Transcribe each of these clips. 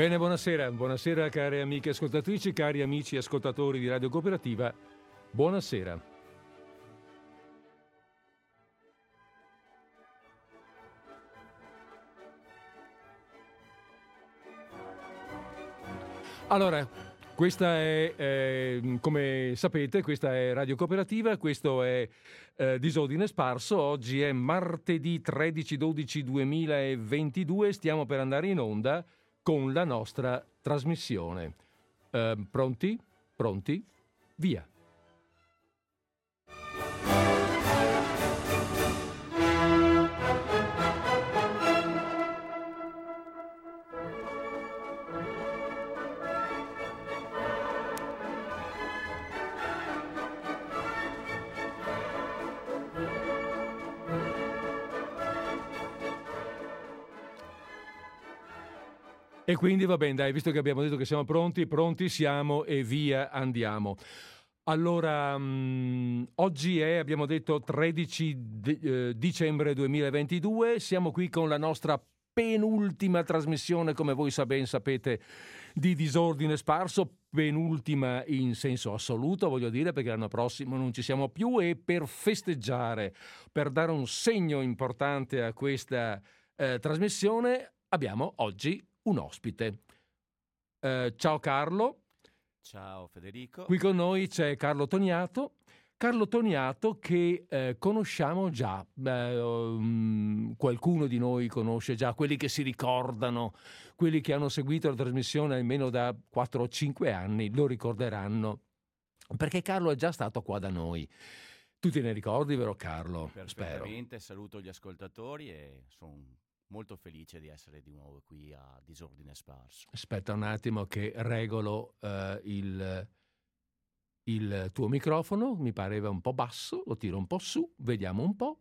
Bene, buonasera, buonasera cari amiche ascoltatrici, cari amici ascoltatori di Radio Cooperativa, buonasera. Allora, questa è, eh, come sapete, questa è Radio Cooperativa, questo è eh, Disordine Sparso, oggi è martedì 13-12-2022, stiamo per andare in onda con la nostra trasmissione. Eh, pronti? Pronti? Via! E quindi va bene, dai, visto che abbiamo detto che siamo pronti, pronti siamo e via andiamo. Allora, mh, mm, oggi è, abbiamo detto, 13 de- eh, dicembre 2022, siamo qui con la nostra penultima trasmissione, come voi ben sapete, di disordine sparso, penultima in senso assoluto, voglio dire, perché l'anno prossimo non ci siamo più. E per festeggiare, per dare un segno importante a questa eh, trasmissione, abbiamo oggi un ospite. Eh, ciao Carlo. Ciao Federico. Qui con noi c'è Carlo Toniato. Carlo Toniato che eh, conosciamo già, eh, um, qualcuno di noi conosce già, quelli che si ricordano, quelli che hanno seguito la trasmissione almeno da 4 o 5 anni lo ricorderanno, perché Carlo è già stato qua da noi. Tu te ne ricordi, vero Carlo? Perfettamente, Spero. saluto gli ascoltatori e sono molto felice di essere di nuovo qui a Disordine Sparso. Aspetta un attimo che regolo uh, il, il, tuo microfono, mi pareva un po' basso, lo tiro un po' su, vediamo un po'.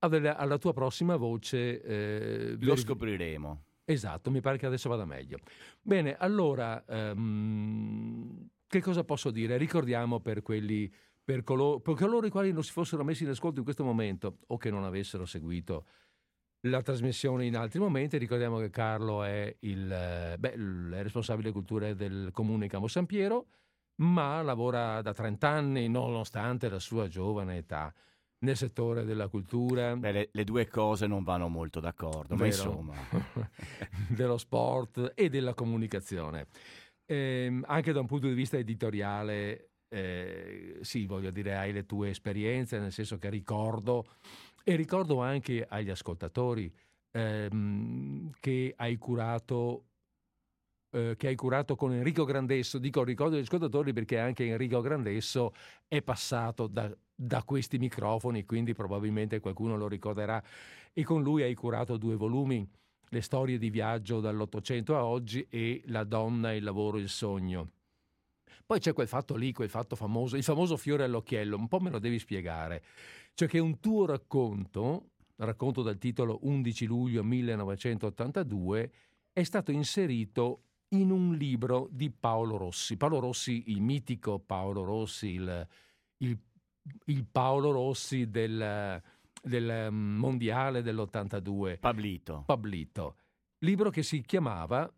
Alla, alla tua prossima voce... Eh, lo scopriremo. Esatto, mi pare che adesso vada meglio. Bene, allora, um, che cosa posso dire? Ricordiamo per quelli... Per coloro, per coloro i quali non si fossero messi in ascolto in questo momento o che non avessero seguito la trasmissione in altri momenti. Ricordiamo che Carlo è il, beh, il responsabile cultura del comune Camo San Piero, ma lavora da 30 anni, nonostante la sua giovane età, nel settore della cultura. Beh, le, le, due cose non vanno molto d'accordo, Vero. ma insomma. dello sport e della comunicazione. Eh, anche da un punto di vista editoriale, eh, sì, voglio dire, hai le tue esperienze, nel senso che ricordo e ricordo anche agli ascoltatori ehm, che hai curato eh, che hai curato con Enrico Grandesso. Dico ricordo agli ascoltatori perché anche Enrico Grandesso è passato da, da, questi microfoni, quindi probabilmente qualcuno lo ricorderà. E con lui hai curato due volumi, Le storie di viaggio dall'Ottocento a oggi e La donna, il lavoro, il sogno. Poi c'è quel fatto lì, quel fatto famoso, il famoso fiore all'occhiello, un po' me lo devi spiegare. Cioè che un tuo racconto, racconto dal titolo 11 luglio 1982, è stato inserito in un libro di Paolo Rossi. Paolo Rossi, il mitico Paolo Rossi, il, il, il Paolo Rossi del, del mondiale dell'82. Pablito. Pablito. Libro che si chiamava,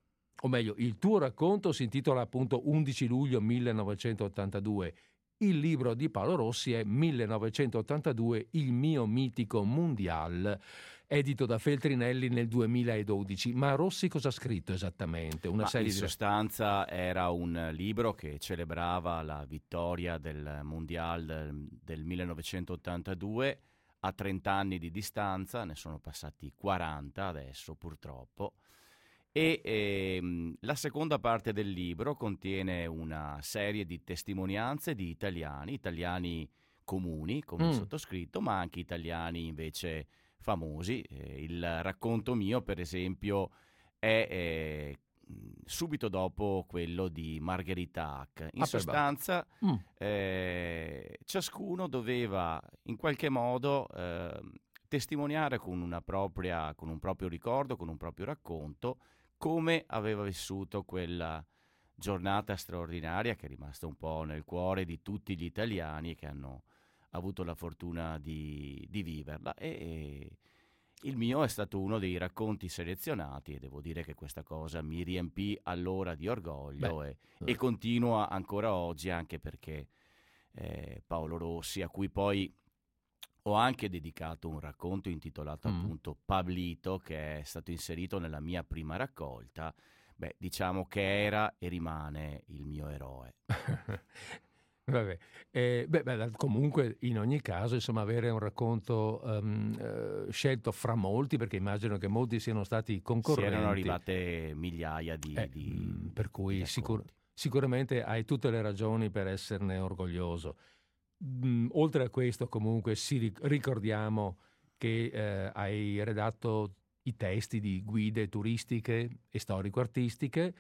o meglio, il tuo racconto si intitola appunto 11 luglio 1982 il libro di Paolo Rossi è 1982, Il mio mitico mondial, edito da Feltrinelli nel 2012. Ma Rossi cosa ha scritto esattamente? Una serie in di... sostanza era un libro che celebrava la vittoria del mondial del, del 1982 a 30 anni di distanza, ne sono passati 40 adesso purtroppo e ehm, la seconda parte del libro contiene una serie di testimonianze di italiani, italiani comuni come mm. sottoscritto, ma anche italiani invece famosi. Eh, il racconto mio, per esempio, è eh, subito dopo quello di Margherita Hack. In ah, sostanza, mm. eh, ciascuno doveva in qualche modo ehm, testimoniare con, propria, con un proprio ricordo, con un proprio racconto, come aveva vissuto quella giornata straordinaria che è rimasta un po' nel cuore di tutti gli italiani che hanno avuto la fortuna di, di viverla. E, Il mio è stato uno dei racconti selezionati e devo dire che questa cosa mi riempì allora di orgoglio e, e, continua ancora oggi anche perché eh, Paolo Rossi, a cui poi ho anche dedicato un racconto intitolato mm. appunto Pablito che è stato inserito nella mia prima raccolta. Beh, diciamo che era e rimane il mio eroe. Vabbè. Eh, beh, beh, comunque in ogni caso insomma avere un racconto um, eh, scelto fra molti perché immagino che molti siano stati concorrenti. Erano arrivate migliaia di, eh, di mm, Per cui di sicur- sicuramente hai tutte le ragioni per esserne orgoglioso. Mm, oltre a questo comunque sì, ricordiamo che eh, hai redatto i testi di guide turistiche e storico-artistiche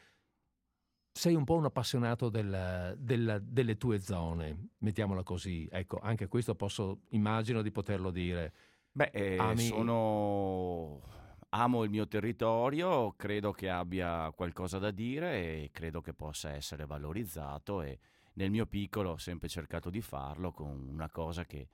sei un po' un appassionato del, del, delle tue zone, mettiamola così. Ecco, anche questo posso, immagino di poterlo dire. Beh, eh, Ami... sono... amo il mio territorio, credo che abbia qualcosa da dire e credo che possa essere valorizzato e nel mio piccolo ho sempre cercato di farlo con una cosa che,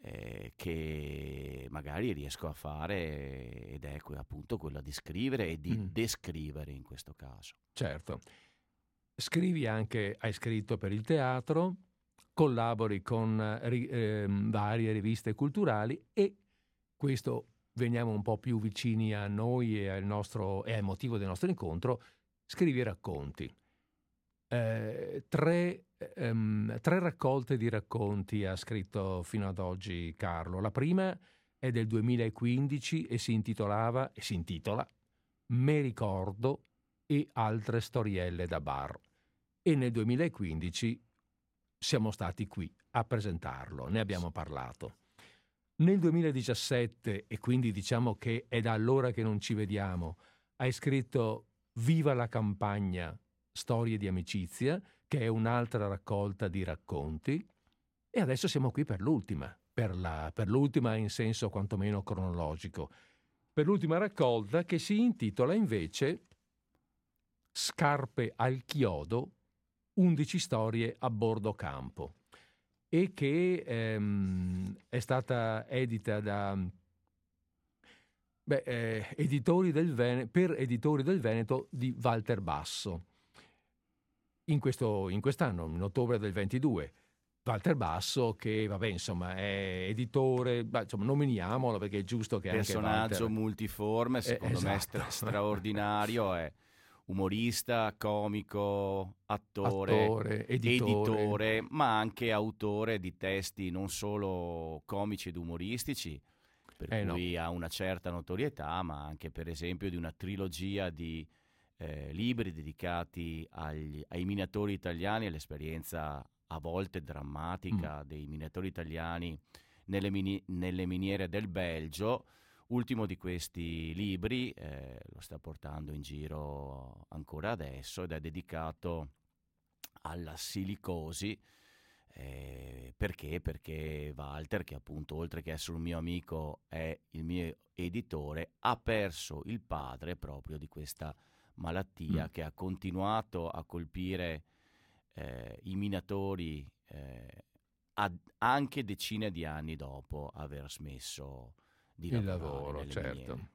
eh, che magari riesco a fare ed è appunto quella di scrivere e di mm. descrivere in questo caso. Certo. Scrivi anche, hai scritto per il teatro, collabori con eh, varie riviste culturali e questo veniamo un po' più vicini a noi e al, nostro, e al motivo del nostro incontro, scrivi racconti. Eh, tre, ehm, tre, raccolte di racconti ha scritto fino ad oggi Carlo. La prima è del 2015 e si intitolava e si intitola Me ricordo e altre storielle da bar. E nel 2015 siamo stati qui a presentarlo, ne abbiamo parlato. Nel 2017, e quindi diciamo che è da allora che non ci vediamo, hai scritto Viva la campagna, storie di amicizia, che è un'altra raccolta di racconti, e adesso siamo qui per l'ultima, per, la, per l'ultima in senso quantomeno cronologico, per l'ultima raccolta che si intitola invece Scarpe al chiodo, 11 storie a bordo campo. E che ehm, è stata edita da beh, eh, editori Vene- per editori del Veneto di Walter Basso. In, questo, in quest'anno, in ottobre del 22. Walter Basso, che vabbè, insomma, è editore, beh, insomma, nominiamolo perché è giusto che Personaggio Personaggio multiforme, secondo eh, esatto. me stra- straordinario. È umorista, comico, attore, attore editore. editore. ma anche autore di testi non solo comici ed umoristici, per eh cui no. ha una certa notorietà, ma anche per esempio di una trilogia di eh, libri dedicati agli, ai minatori italiani, all'esperienza a volte drammatica mm. dei minatori italiani nelle, mini, nelle miniere del Belgio Ultimo di questi libri eh, lo sta portando in giro ancora adesso ed è dedicato alla silicosi. Eh, perché? Perché Walter, che appunto oltre che essere un mio amico è il mio editore, ha perso il padre proprio di questa malattia mm. che ha continuato a colpire eh, i minatori eh, ad, anche decine di anni dopo aver smesso di il lavoro, certo. Miniere.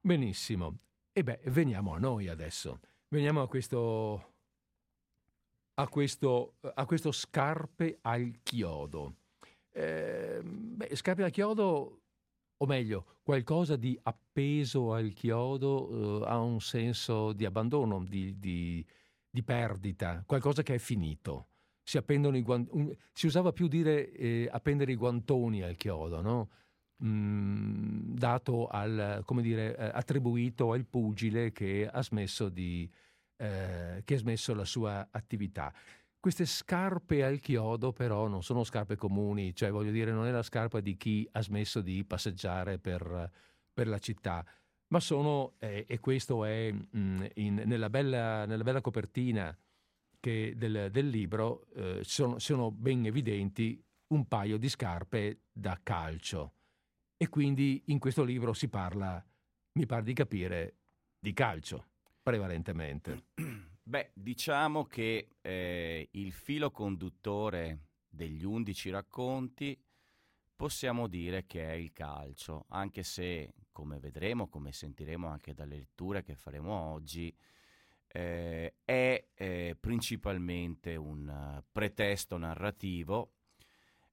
Benissimo. E beh, veniamo a noi adesso. Veniamo a questo, a questo, a questo scarpe al chiodo. Eh, beh, scarpe al chiodo, o meglio, qualcosa di appeso al chiodo eh, ha un senso di abbandono, di, di, di, perdita, qualcosa che è finito. Si, guant- si usava più dire eh, appendere i guantoni al chiodo, no? mh, dato al, come dire, eh, attribuito al pugile che ha smesso di, eh, che ha smesso la sua attività. Queste scarpe al chiodo però non sono scarpe comuni, cioè voglio dire non è la scarpa di chi ha smesso di passeggiare per, per la città, ma sono, eh, e questo è mh, in, nella, bella, nella, bella, copertina del, del, libro, eh, sono, sono ben evidenti un paio di scarpe da calcio. E quindi in questo libro si parla, mi pare di capire, di calcio, prevalentemente. Beh, diciamo che eh, il filo conduttore degli undici racconti possiamo dire che è il calcio, anche se come vedremo, come sentiremo anche dalle letture che faremo oggi, eh, è eh, principalmente un pretesto narrativo,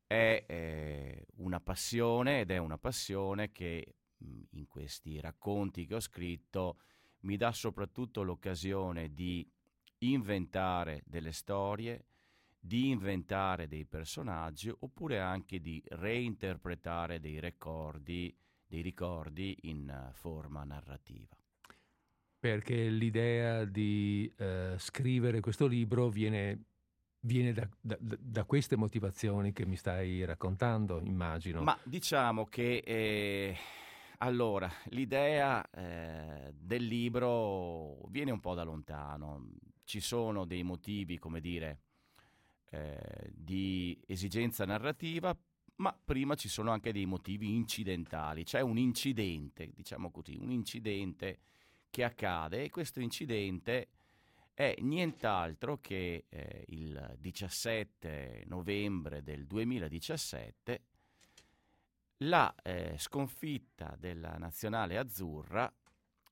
è eh, una passione ed è una passione che mh, in questi racconti che ho scritto mi dà soprattutto l'occasione di inventare delle storie, di inventare dei personaggi oppure anche di reinterpretare dei ricordi, dei ricordi in forma narrativa. Perché l'idea di eh, scrivere questo libro viene, viene da, da, da, queste motivazioni che mi stai raccontando, immagino. Ma diciamo che eh, allora l'idea eh, del libro viene un po' da lontano. Ci sono dei motivi, come dire, eh, di esigenza narrativa, ma prima ci sono anche dei motivi incidentali, c'è un incidente, diciamo così, un incidente che accade e questo incidente è nient'altro che eh, il 17 novembre del 2017 la eh, sconfitta della nazionale azzurra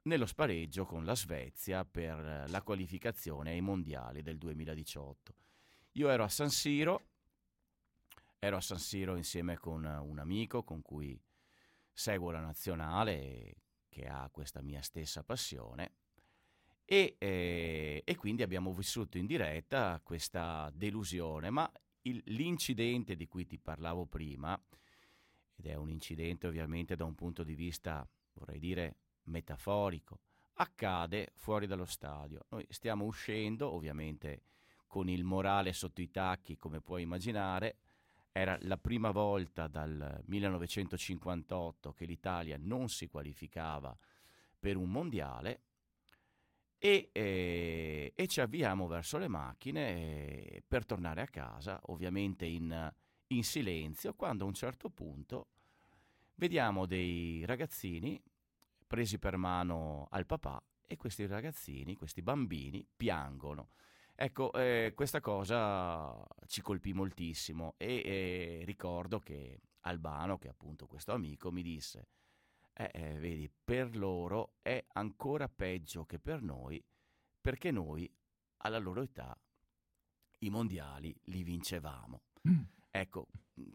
nello spareggio con la Svezia per la qualificazione ai mondiali del 2018. Io ero a San Siro, ero a San Siro insieme con un amico con cui seguo la nazionale, che ha questa mia stessa passione, e, eh, e quindi abbiamo vissuto in diretta questa delusione, ma il, l'incidente di cui ti parlavo prima, ed è un incidente ovviamente da un punto di vista, vorrei dire, metaforico, accade fuori dallo stadio. Noi stiamo uscendo, ovviamente con il morale sotto i tacchi, come puoi immaginare. Era la prima volta dal 1958 che l'Italia non si qualificava per un mondiale e, eh, e ci avviamo verso le macchine eh, per tornare a casa, ovviamente in, in silenzio, quando a un certo punto vediamo dei ragazzini presi per mano al papà e questi ragazzini, questi bambini piangono Ecco, eh, questa cosa ci colpì moltissimo e eh, ricordo che Albano, che è appunto questo amico, mi disse, eh, eh, vedi, per loro è ancora peggio che per noi, perché noi alla loro età i mondiali li vincevamo. Mm. Ecco,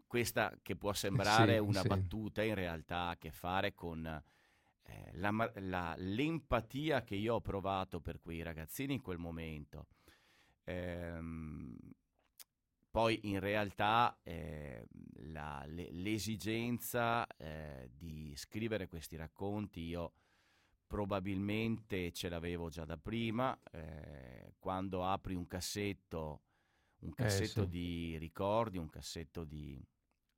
questa che può sembrare sì, una sì. battuta in realtà ha a che fare con eh, la, la, l'empatia che io ho provato per quei ragazzini in quel momento Ehm, poi in realtà eh, la, le, l'esigenza eh, di scrivere questi racconti io probabilmente ce l'avevo già da prima, eh, quando apri un cassetto, un eh, cassetto sì. di ricordi, un cassetto di,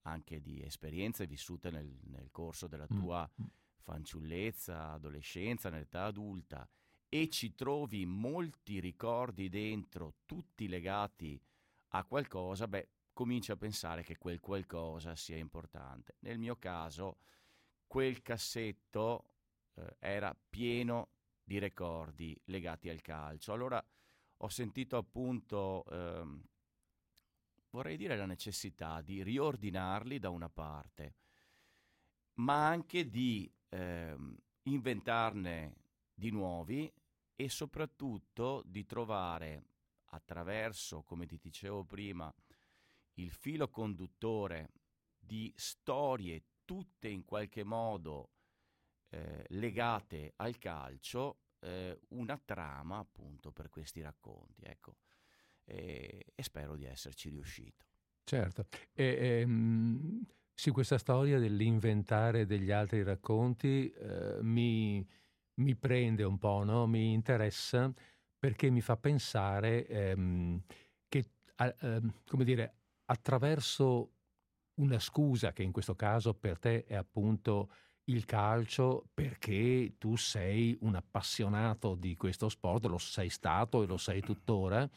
anche di esperienze vissute nel, nel corso della mm, tua mm. Fanciullezza, adolescenza, nell'età adulta e ci trovi molti ricordi dentro, tutti legati a qualcosa, beh, cominci a pensare che quel qualcosa sia importante. Nel mio caso, quel cassetto eh, era pieno di ricordi legati al calcio. Allora ho sentito appunto, ehm, vorrei dire, la necessità di riordinarli da una parte, ma anche di ehm, inventarne di nuovi e soprattutto di trovare attraverso, come ti dicevo prima, il filo conduttore di storie tutte in qualche modo eh, legate al calcio, eh, una trama appunto per questi racconti. Ecco. E, e spero di esserci riuscito. Certo. E, ehm, sì, questa storia dell'inventare degli altri racconti eh, mi mi prende un po', no? mi interessa perché mi fa pensare ehm, che, ehm, come dire, attraverso una scusa che in questo caso per te è appunto il calcio perché tu sei un appassionato di questo sport, lo sei stato e lo sei tuttora,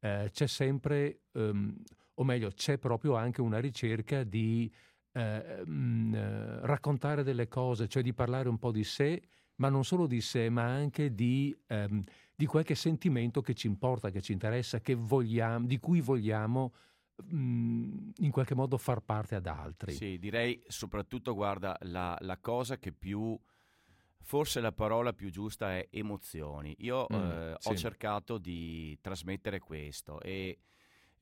eh, c'è sempre, um, o meglio, c'è proprio anche una ricerca di eh, mh, mm, raccontare delle cose, cioè di parlare un po' di sé ma non solo di sé, ma anche di, ehm, di qualche sentimento che ci importa, che ci interessa, che vogliamo, di cui vogliamo mh, mm, in qualche modo far parte ad altri. Sì, direi soprattutto, guarda, la, la cosa che più Forse la parola più giusta è emozioni. Io Mm, eh, sì. ho cercato di trasmettere questo e,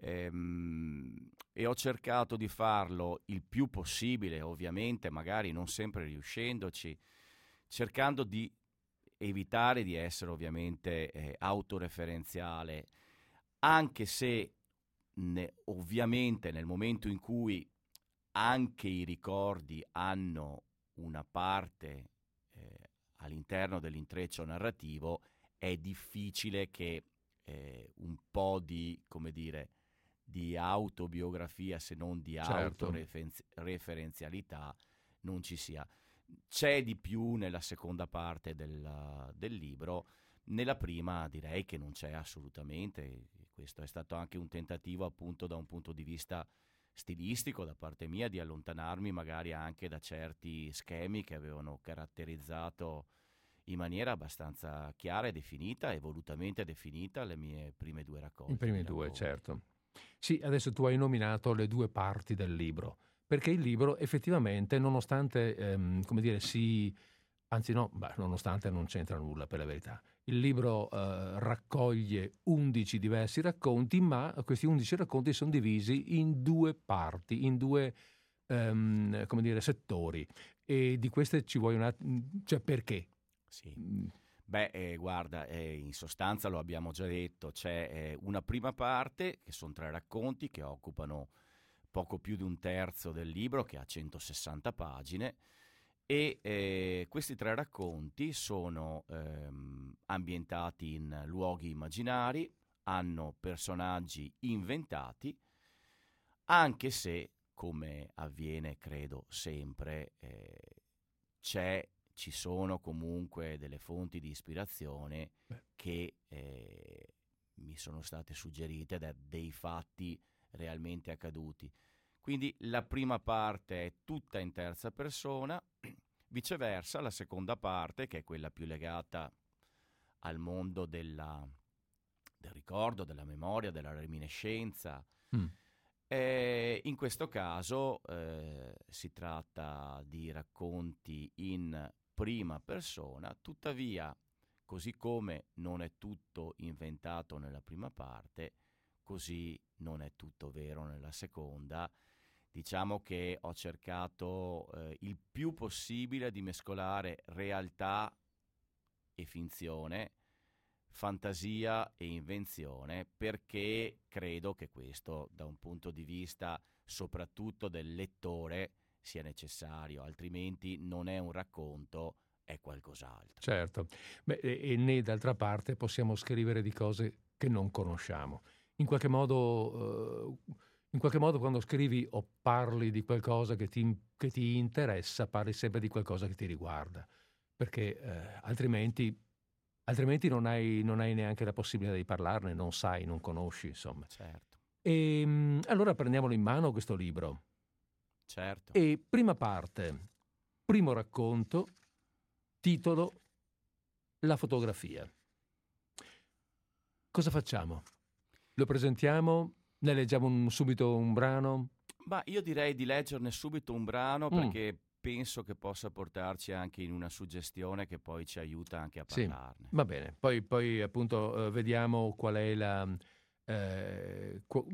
ehm, e ho cercato di farlo il più possibile, ovviamente, magari non sempre riuscendoci, cercando di evitare di essere ovviamente eh, autoreferenziale, anche se ne- ovviamente nel momento in cui anche i ricordi hanno una parte eh, all'interno dell'intreccio narrativo, è difficile che eh, un po' di, come dire, di autobiografia, se non di Certo. autoreferenzialità, non ci sia. C'è di più nella seconda parte del, del libro, nella prima direi che non c'è assolutamente. Questo è stato anche un tentativo appunto da un punto di vista stilistico da parte mia di allontanarmi magari anche da certi schemi che avevano caratterizzato in maniera abbastanza chiara e definita e volutamente definita le mie prime due raccolte. I primi due, certo. Sì, adesso tu hai nominato le due parti del libro, perché il libro effettivamente, nonostante, ehm, come dire, si... Anzi no, beh, nonostante non c'entra nulla per la verità. Il libro eh, raccoglie 11 diversi racconti, ma questi 11 racconti sono divisi in due parti, in due, ehm, come dire, settori. E di queste ci vuoi un attimo... Cioè, perché? Sì. Beh, eh, guarda, eh, in sostanza lo abbiamo già detto, c'è eh, una prima parte, che sono tre racconti che occupano poco più di un terzo del libro, che ha 160 pagine, e eh, questi tre racconti sono ehm, ambientati in luoghi immaginari, hanno personaggi inventati, anche se, come avviene credo sempre, eh, c'è ci sono comunque delle fonti di ispirazione Beh. che eh, mi sono state suggerite da dei fatti realmente accaduti. Quindi la prima parte è tutta in terza persona, viceversa la seconda parte, che è quella più legata al mondo della- del ricordo, della memoria, della reminiscenza, mm. eh, in questo caso eh, si tratta di racconti in prima persona, tuttavia, così come non è tutto inventato nella prima parte, così non è tutto vero nella seconda. Diciamo che ho cercato eh, il più possibile di mescolare realtà e finzione, fantasia e invenzione, perché credo che questo, da un punto di vista soprattutto del lettore, sia necessario, altrimenti non è un racconto, è qualcos'altro. Certo, Beh, e, né d'altra parte possiamo scrivere di cose che non conosciamo. In qualche modo, eh, in qualche modo quando scrivi o parli di qualcosa che ti, che ti interessa, parli sempre di qualcosa che ti riguarda, perché eh, altrimenti, altrimenti non, hai, non hai neanche la possibilità di parlarne, non sai, non conosci, insomma. Certo, E mm, allora prendiamolo in mano questo libro. Certo. E prima parte, primo racconto, titolo La fotografia. Cosa facciamo? Lo presentiamo? Ne leggiamo un- subito un brano? Ma io direi di leggerne subito un brano Mm. perché penso che possa portarci anche in una suggestione che poi ci aiuta anche a Sì. parlarne. Va bene, poi, poi appunto eh, vediamo qual è la... eh, qu-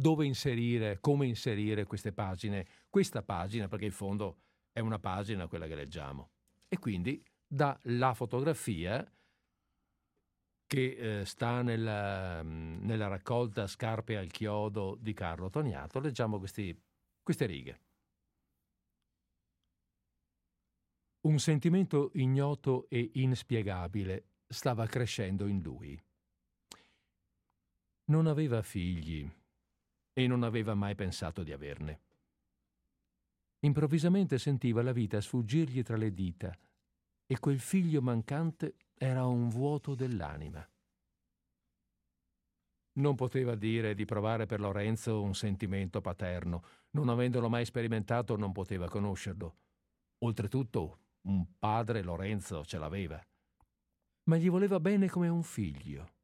dove inserire, come inserire queste pagine, questa pagina, perché in fondo è una pagina quella che leggiamo. E quindi dalla fotografia che eh, sta nella, mm, nella raccolta Scarpe al chiodo di Carlo Toniato, leggiamo questi- queste righe. Un sentimento ignoto e inspiegabile stava crescendo in lui. Non aveva figli e non aveva mai pensato di averne. Improvvisamente sentiva la vita sfuggirgli tra le dita e quel figlio mancante era un vuoto dell'anima. Non poteva dire di provare per Lorenzo un sentimento paterno, non avendolo mai sperimentato non poteva conoscerlo. Oltretutto, un padre Lorenzo ce l'aveva. Ma gli voleva bene come un figlio,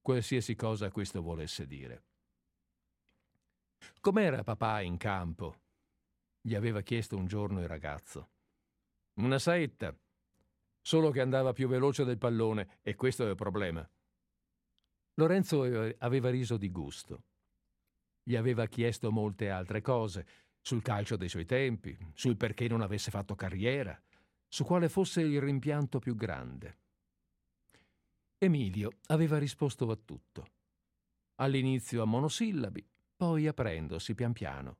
qualsiasi cosa questo volesse dire. Com'era papà in campo? gli aveva chiesto un giorno il ragazzo. Una saetta. solo che andava più veloce del pallone e questo è il problema. Lorenzo aveva riso di gusto. Gli aveva chiesto molte altre cose, sul calcio dei suoi tempi, sul perché non avesse fatto carriera, su quale fosse il rimpianto più grande. Emilio aveva risposto a tutto. All'inizio a monosillabi, poi aprendosi pian piano.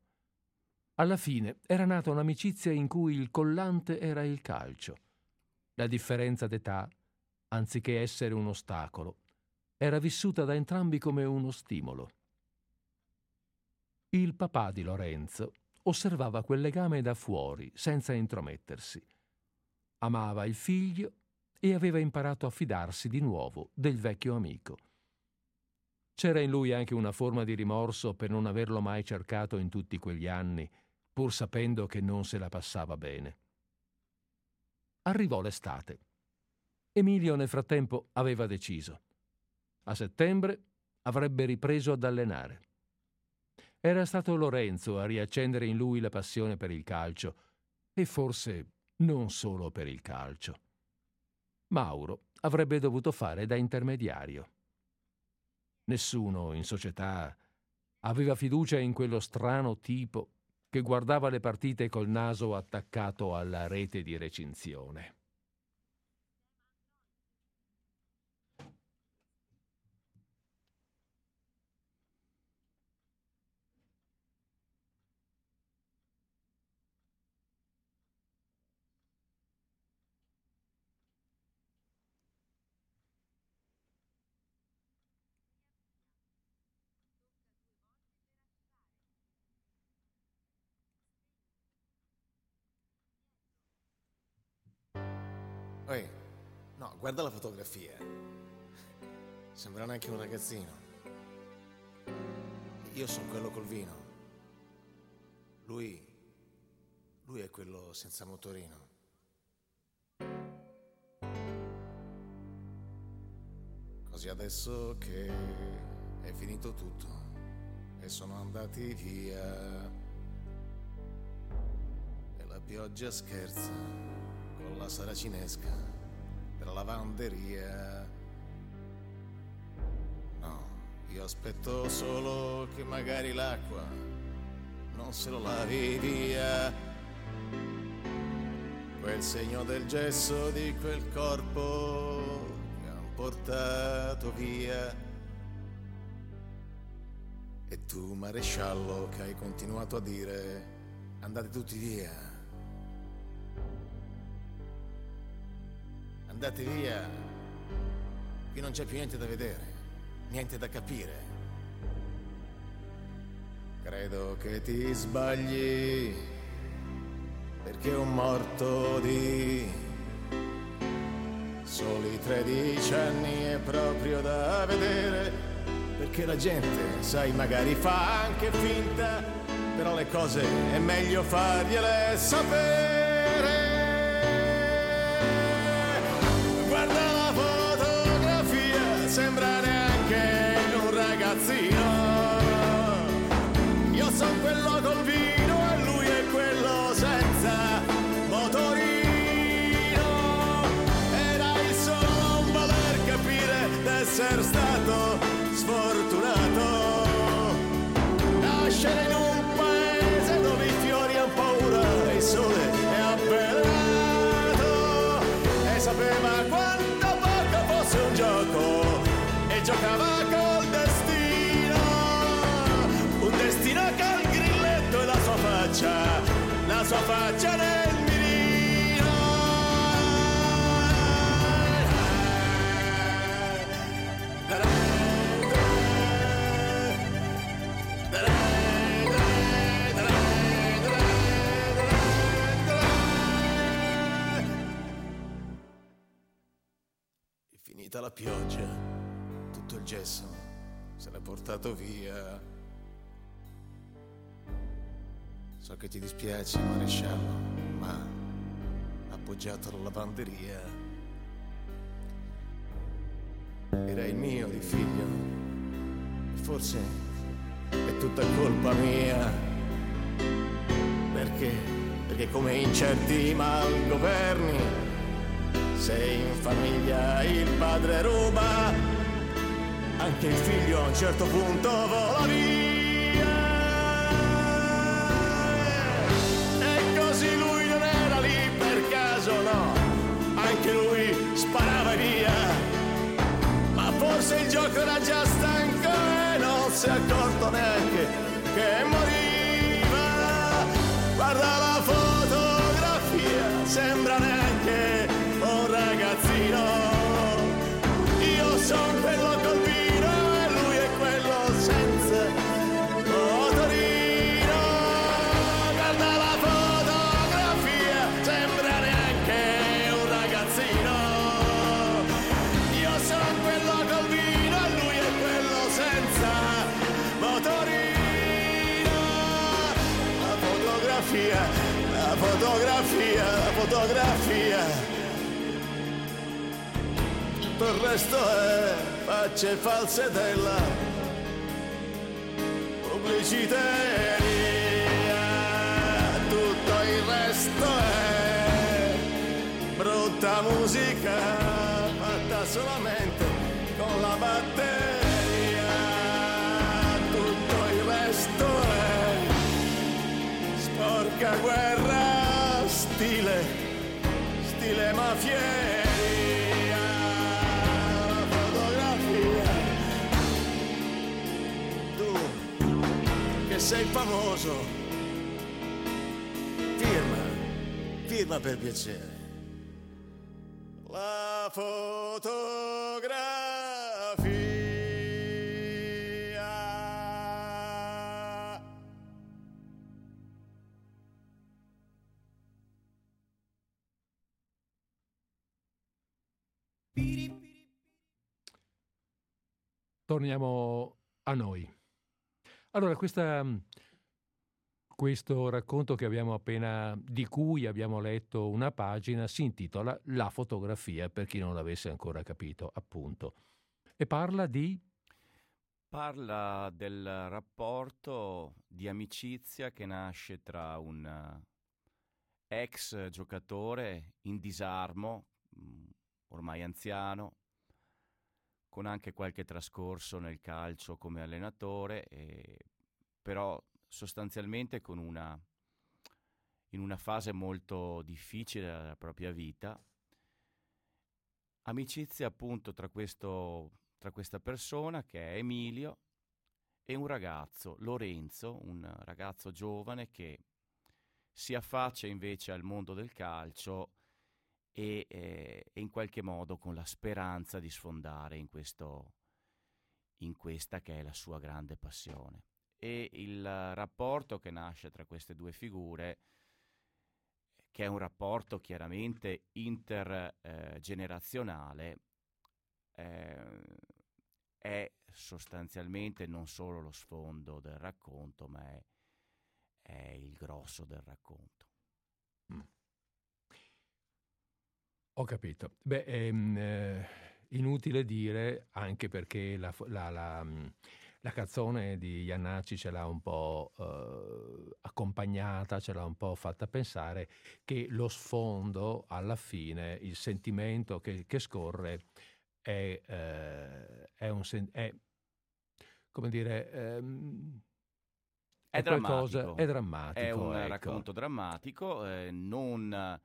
Alla fine era nata un'amicizia in cui il collante era il calcio. La differenza d'età, anziché essere un ostacolo, era vissuta da entrambi come uno stimolo. Il papà di Lorenzo osservava quel legame da fuori, senza intromettersi. Amava il figlio e aveva imparato a fidarsi di nuovo del vecchio amico. C'era in lui anche una forma di rimorso per non averlo mai cercato in tutti quegli anni, pur sapendo che non se la passava bene. Arrivò l'estate. Emilio nel frattempo aveva deciso. A settembre avrebbe ripreso ad allenare. Era stato Lorenzo a riaccendere in lui la passione per il calcio e forse non solo per il calcio. Mauro avrebbe dovuto fare da intermediario. Nessuno in società aveva fiducia in quello strano tipo che guardava le partite col naso attaccato alla rete di recinzione. Guarda la fotografia. Sembra neanche un ragazzino. Io sono quello col vino. Lui. Lui è quello senza motorino. Così adesso che è finito tutto e sono andati via. E la pioggia scherza con la saracinesca della lavanderia. No, io aspetto solo che magari l'acqua non se lo lavi via. Quel segno del gesso di quel corpo che han portato via. E tu, maresciallo, che hai continuato a dire andate tutti via. Andate via. Qui non c'è più niente da vedere, niente da capire. Credo che ti sbagli, perché un morto di soli 13 anni è proprio da vedere, perché la gente, sai, magari fa anche finta, però le cose è meglio fargliele sapere. Giocava col destino, un destino che ha il grilletto e la sua faccia, la sua faccia nel mirino. È finita la pioggia il gesso se l'è portato via. So che ti dispiace, maresciallo, ma appoggiato alla lavanderia. Era il mio di figlio. Forse è tutta colpa mia. Perché? Perché come in certi malgoverni Se in famiglia il padre ruba, anche il figlio a un certo punto vola via. E così lui non era lì per caso, no, anche lui sparava via. Ma forse il gioco era già stanco e non si è accorto neanche che moriva. Guarda la fotografia, sembra fotografia. Tutto il resto è facce false della pubblicità. Tutto il resto è brutta musica fatta solamente con la batteria. Tutto il resto è sporca guerra, stile, stile mafieria. Fotografia. Tu che sei famoso, firma, firma per piacere. La fotografia. Torniamo a noi. Allora, questa, questo racconto che abbiamo appena, di cui abbiamo letto una pagina, si intitola La fotografia, per chi non l'avesse ancora capito, appunto. E parla di... Parla del rapporto di amicizia che nasce tra un ex giocatore in disarmo, mh, ormai anziano, con anche qualche trascorso nel calcio come allenatore, e, però sostanzialmente una, in una fase molto difficile della propria vita. Amicizia appunto tra, questo, tra questa persona che è Emilio e un ragazzo, Lorenzo, un ragazzo giovane che si affaccia invece al mondo del calcio e, eh, in qualche modo con la speranza di sfondare in, questo, in questa che è la sua grande passione. E il rapporto che nasce tra queste due figure, che è un rapporto chiaramente intergenerazionale, eh, è sostanzialmente non solo lo sfondo del racconto, ma è, è il grosso del racconto. Mm. Ho capito. Beh, ehm, eh, inutile dire, anche perché la, la, la, la canzone di Iannacci ce l'ha un po' eh, accompagnata, ce l'ha un po' fatta pensare, che lo sfondo, alla fine, il sentimento che, che scorre è, eh, è, un è, come dire... Ehm, è, è, qualcosa, drammatico. è drammatico. È un ecco. racconto drammatico, eh, non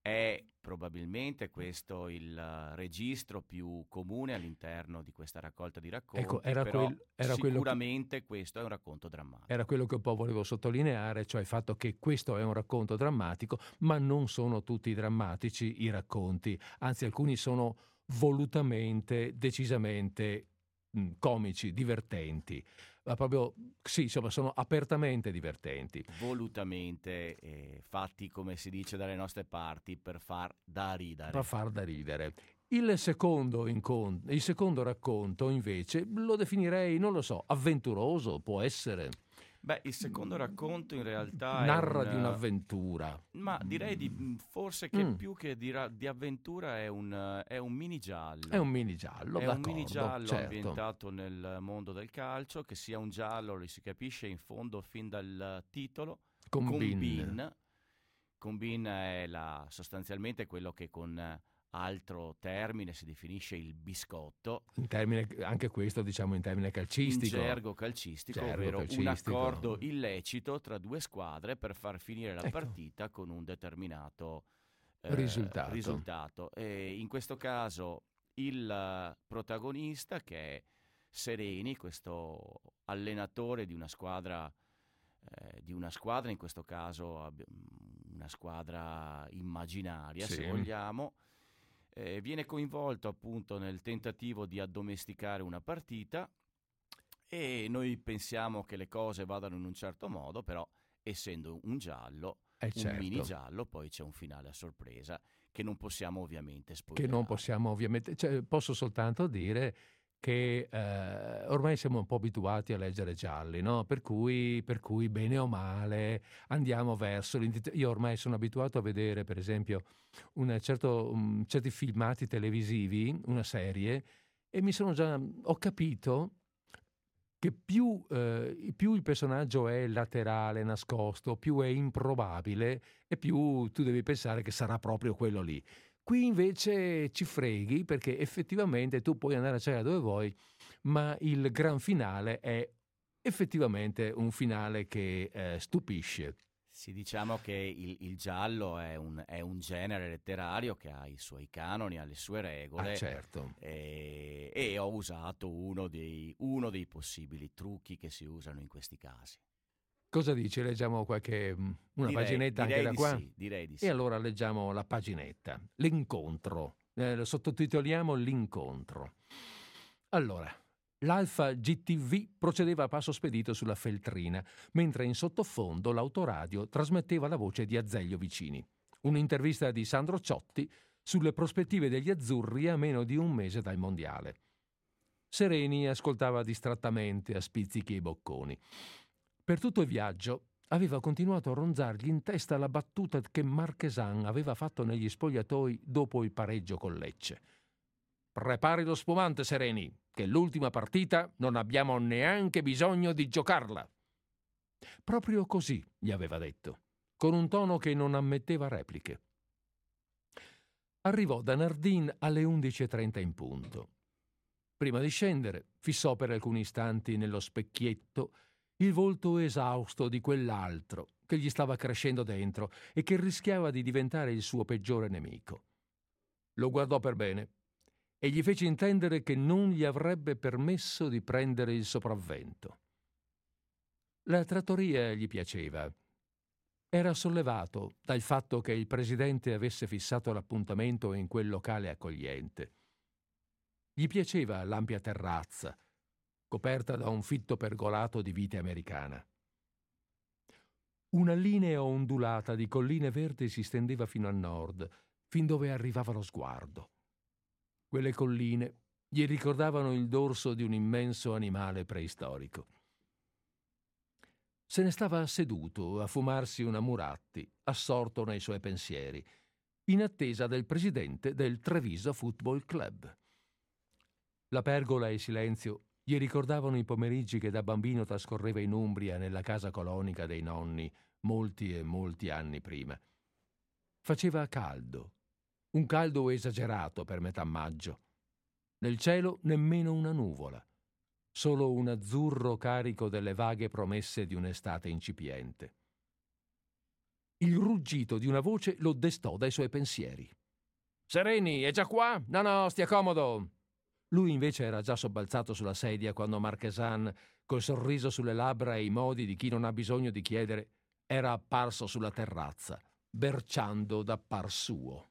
è probabilmente questo il registro più comune all'interno di questa raccolta di racconti, ecco, era quel, era sicuramente che, questo è un racconto drammatico. Era quello che un po' volevo sottolineare, cioè il fatto che questo è un racconto drammatico, ma non sono tutti drammatici i racconti, anzi alcuni sono volutamente, decisamente mh, comici, divertenti. Ma proprio, sì, insomma, sono apertamente divertenti. Volutamente eh, fatti, come si dice dalle nostre parti, per far da ridere. Per far da ridere. Il secondo, incont- il secondo racconto, invece, lo definirei, non lo so, avventuroso, può essere. Beh, il secondo racconto in realtà narra un, di un'avventura. Ma direi di forse che mm. più che di, di avventura è un, è un, mini giallo. È un mini giallo, È un mini giallo certo. ambientato nel mondo del calcio, che sia un giallo, lo si capisce in fondo fin dal titolo. Con, con Bin. Bin. Con Bin è la, sostanzialmente quello che con altro termine si definisce il biscotto. In termine, anche questo diciamo in termine calcistico. In gergo calcistico, Gergo ovvero calcistico. un accordo illecito tra due squadre per far finire la Ecco. partita con un determinato eh, Risultato. risultato. E in questo caso il protagonista che è Sereni, questo allenatore di una squadra eh, di una squadra, in questo caso abbi- una squadra immaginaria, Sì. se vogliamo, eh, viene coinvolto appunto nel tentativo di addomesticare una partita e noi pensiamo che le cose vadano in un certo modo, però essendo un giallo, Eh, un certo. mini giallo, poi c'è un finale a sorpresa che non possiamo ovviamente che spoilerare. non possiamo ovviamente, cioè, posso soltanto dire che eh, ormai siamo un po' abituati a leggere gialli, no? per, cui, per cui bene o male andiamo verso l'intito- Io ormai sono abituato a vedere, per esempio, certo- un- certi filmati televisivi, una serie, e mi sono già, ho capito che più, eh, più il personaggio è laterale, nascosto, più è improbabile e più tu devi pensare che sarà proprio quello lì. Qui invece ci freghi perché effettivamente tu puoi andare a cercare dove vuoi, ma il gran finale è effettivamente un finale che eh, stupisce. Sì, diciamo che il, il giallo è un, è un genere letterario che ha i suoi canoni, ha le sue regole. Ah, certo. e, e ho usato uno dei, uno dei possibili trucchi che si usano in questi casi. Cosa dici? Leggiamo qualche, mm, una Direi- paginetta anche direi da di qua? Sì, direi di sì. E allora leggiamo la paginetta. L'incontro. Eh, sottotitoliamo L'incontro. Allora, l'Alfa GTV procedeva a passo spedito sulla feltrina, mentre in sottofondo l'autoradio trasmetteva la voce di Azeglio Vicini. Un'intervista di Sandro Ciotti sulle prospettive degli azzurri a meno di un mese dal mondiale. Sereni ascoltava distrattamente a spizzichi e bocconi. Per tutto il viaggio aveva continuato a ronzargli in testa la battuta che Marchesan aveva fatto negli spogliatoi dopo il pareggio con Lecce. Prepari lo spumante, Sereni, che l'ultima partita non abbiamo neanche bisogno di giocarla. Proprio così gli aveva detto, con un tono che non ammetteva repliche. Arrivò da Nardin alle 11.30 in punto. Prima di scendere, fissò per alcuni istanti nello specchietto il volto esausto di quell'altro che gli stava crescendo dentro e che rischiava di diventare il suo peggiore nemico. Lo guardò per bene e gli fece intendere che non gli avrebbe permesso di prendere il sopravvento. La trattoria gli piaceva. Era sollevato dal fatto che il presidente avesse fissato l'appuntamento in quel locale accogliente. Gli piaceva l'ampia terrazza, coperta da un fitto pergolato di vite americana. Una linea ondulata di colline verdi si stendeva fino a nord, fin dove arrivava lo sguardo. Quelle colline gli ricordavano il dorso di un immenso animale preistorico. Se ne stava seduto a fumarsi una Muratti, assorto nei suoi pensieri, in attesa del presidente del Treviso Football Club. La pergola e il silenzio gli ricordavano i pomeriggi che da bambino trascorreva in Umbria nella casa colonica dei nonni molti e molti anni prima. Faceva caldo, un caldo esagerato per metà maggio. Nel cielo nemmeno una nuvola, solo un azzurro carico delle vaghe promesse di un'estate incipiente. Il ruggito di una voce lo destò dai suoi pensieri. Sereni, è già qua? No, no, stia comodo. Lui invece era già sobbalzato sulla sedia quando Marchesan, col sorriso sulle labbra e i modi di chi non ha bisogno di chiedere, era apparso sulla terrazza, berciando da par suo.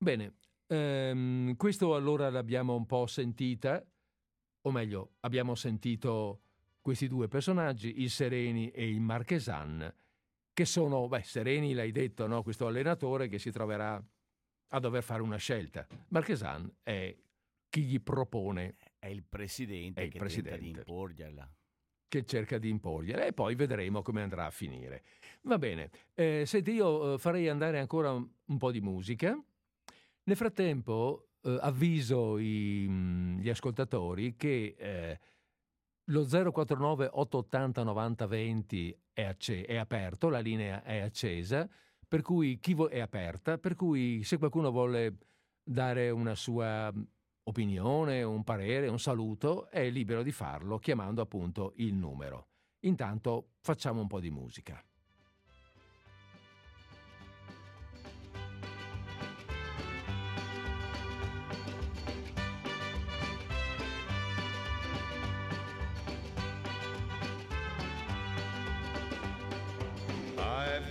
Bene, ehm, questo allora l'abbiamo un po' sentita, o meglio, abbiamo sentito questi due personaggi, il Sereni e il Marchesan, che sono, beh, Sereni l'hai detto, no? questo allenatore che si troverà a dover fare una scelta. Marchesan è chi gli propone, È il presidente È il che presidente. di imporgliarla. che cerca di imporgliere e poi vedremo come andrà a finire. Va bene, eh, senti, io eh, farei andare ancora un, po' di musica. Nel frattempo eh, avviso i- mh, gli ascoltatori che eh, Lo 049 880 90 20 è, acce- è aperto, la linea è accesa, per cui chi vo- è aperta, per cui se qualcuno vuole dare una sua opinione, un parere, un saluto, è libero di farlo chiamando appunto il numero. Intanto facciamo un po' di musica.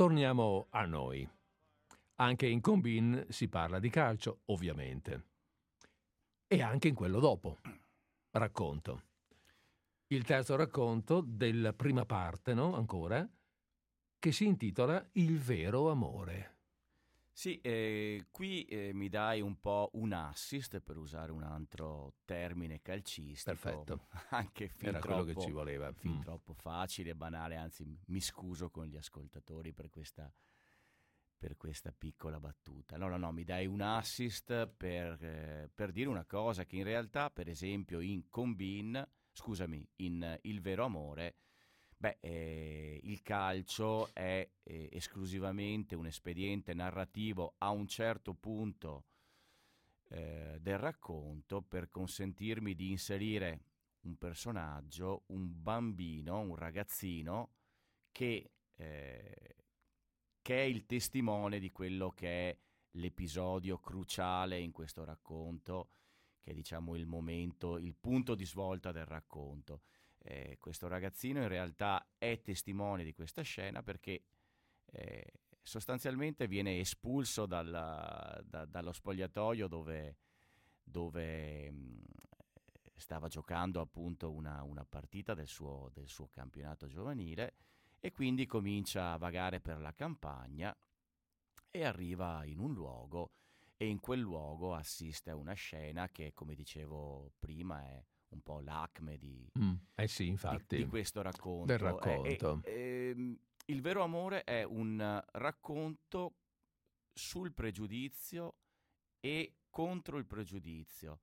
Torniamo a noi. Anche in Combin si parla di calcio, ovviamente. E anche in quello dopo. Racconto. Il terzo racconto della prima parte, no? Ancora, che si intitola Il vero amore. Sì, eh, qui eh, mi dai un po' un assist per usare un altro termine calcistico. Perfetto. Anche fin Era troppo, quello che ci voleva. fin Mm. troppo facile e banale, anzi mi scuso con gli ascoltatori per questa, per questa piccola battuta. No, no, no, mi dai un assist per, eh, per dire una cosa che in realtà, per esempio, in Combin, scusami, in Il vero amore, beh, eh, il calcio è eh, esclusivamente un espediente narrativo a un certo punto eh, del racconto per consentirmi di inserire un personaggio, un bambino, un ragazzino che, eh, che è il testimone di quello che è l'episodio cruciale in questo racconto, che è diciamo il momento, il punto di svolta del racconto. Eh, questo ragazzino in realtà è testimone di questa scena perché eh, sostanzialmente viene espulso dalla- da- dallo spogliatoio dove, dove, mh, stava giocando appunto una, una partita del suo, del suo campionato giovanile e quindi comincia a vagare per la campagna e arriva in un luogo e in quel luogo assiste a una scena che come dicevo prima è un po' l'acme di, Mm. Eh sì, di- infatti. di, questo racconto. del Eh, racconto. eh, ehm, il vero amore è un racconto sul pregiudizio e contro il pregiudizio,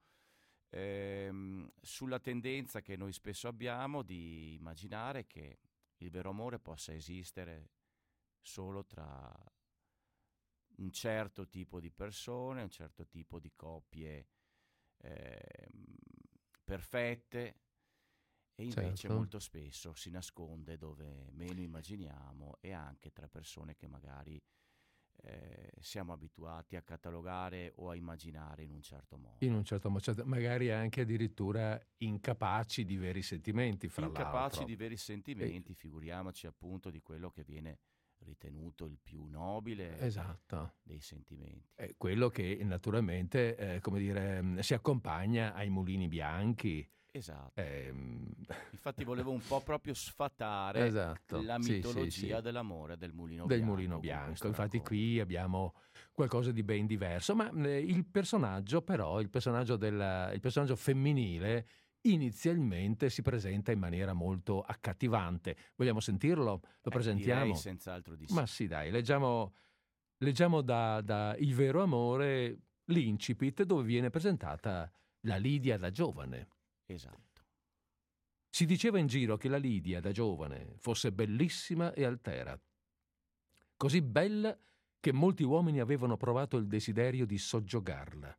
ehm, sulla tendenza che noi spesso abbiamo di immaginare che il vero amore possa esistere solo tra un certo tipo di persone, un certo tipo di coppie ehm, perfette e invece Certo. molto spesso si nasconde dove meno immaginiamo e anche tra persone che magari eh, siamo abituati a catalogare o a immaginare in un certo modo. In un certo modo, certo, magari anche addirittura incapaci di veri sentimenti, fra Incapaci l'altro. di veri sentimenti, figuriamoci appunto di quello che viene ritenuto il più nobile Esatto. dei sentimenti. È quello che naturalmente, eh, come dire, mh, si accompagna ai mulini bianchi. Esatto. ehm, Infatti volevo un po' proprio sfatare esatto. la Sì, sì, mitologia sì. dell'amore del mulino del bianco. mulino bianco. Infatti racconto. qui abbiamo qualcosa di ben diverso, ma eh, il personaggio però, il personaggio, della- il personaggio femminile inizialmente si presenta in maniera molto accattivante. Vogliamo sentirlo? Lo Eh, presentiamo? senz'altro di sì. Ma sì, dai, leggiamo, leggiamo da, da Il vero amore l'incipit dove viene presentata la Lidia da giovane. Esatto. Si diceva in giro che la Lidia da giovane fosse bellissima e altera, così bella che molti uomini avevano provato il desiderio di soggiogarla.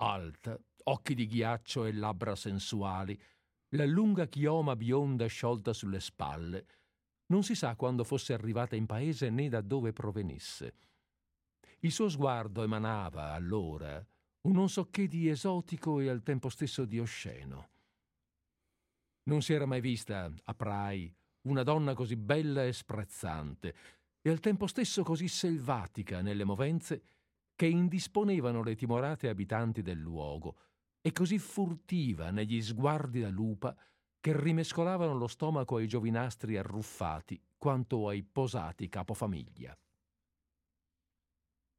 Alta, occhi di ghiaccio e labbra sensuali, la lunga chioma bionda sciolta sulle spalle, non si sa quando fosse arrivata in paese né da dove provenisse. Il suo sguardo emanava, allora, un non so che di esotico e al tempo stesso di osceno. Non si era mai vista, a Prai, una donna così bella e sprezzante, e al tempo stesso così selvatica nelle movenze che indisponevano le timorate abitanti del luogo, e così furtiva negli sguardi da lupa che rimescolavano lo stomaco ai giovinastri arruffati quanto ai posati capofamiglia.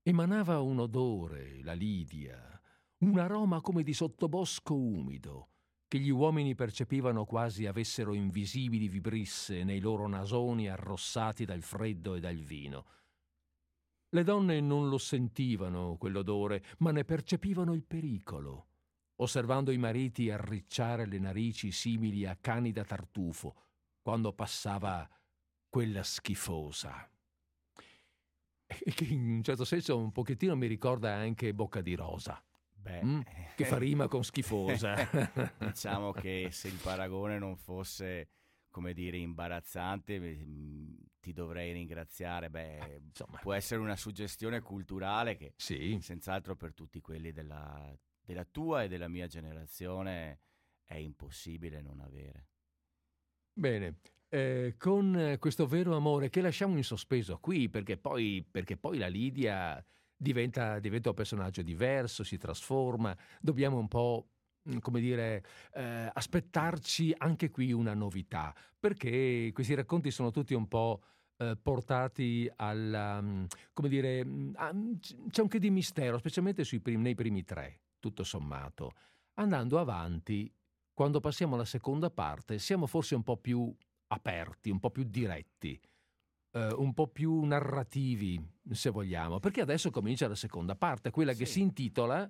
Emanava un odore, la Lidia, un aroma come di sottobosco umido, che gli uomini percepivano quasi avessero invisibili vibrisse nei loro nasoni arrossati dal freddo e dal vino. Le donne non lo sentivano quell'odore, ma ne percepivano il pericolo, osservando i mariti arricciare le narici simili a cani da tartufo quando passava quella schifosa. Che in un certo senso un pochettino mi ricorda anche Bocca di Rosa. Beh, mm, che fa rima con schifosa. diciamo che se il paragone non fosse, come dire, imbarazzante, mm, ti dovrei ringraziare. Beh, Insomma. può essere una suggestione culturale che sì. senz'altro per tutti quelli della, della tua e della mia generazione è impossibile non avere. Bene, eh, con questo vero amore che lasciamo in sospeso qui, perché poi, perché poi la Lidia diventa, diventa un personaggio diverso, si trasforma, dobbiamo un po' mm, come dire, eh, aspettarci anche qui una novità, perché questi racconti sono tutti un po' eh, portati al, um, come dire, mm, c'è anche di mistero, specialmente prim- nei primi tre, tutto sommato. Andando avanti, quando passiamo alla seconda parte, siamo forse un po' più aperti, un po' più diretti eh, un po' più narrativi, se vogliamo, perché adesso comincia la seconda parte, quella sì. che si intitola,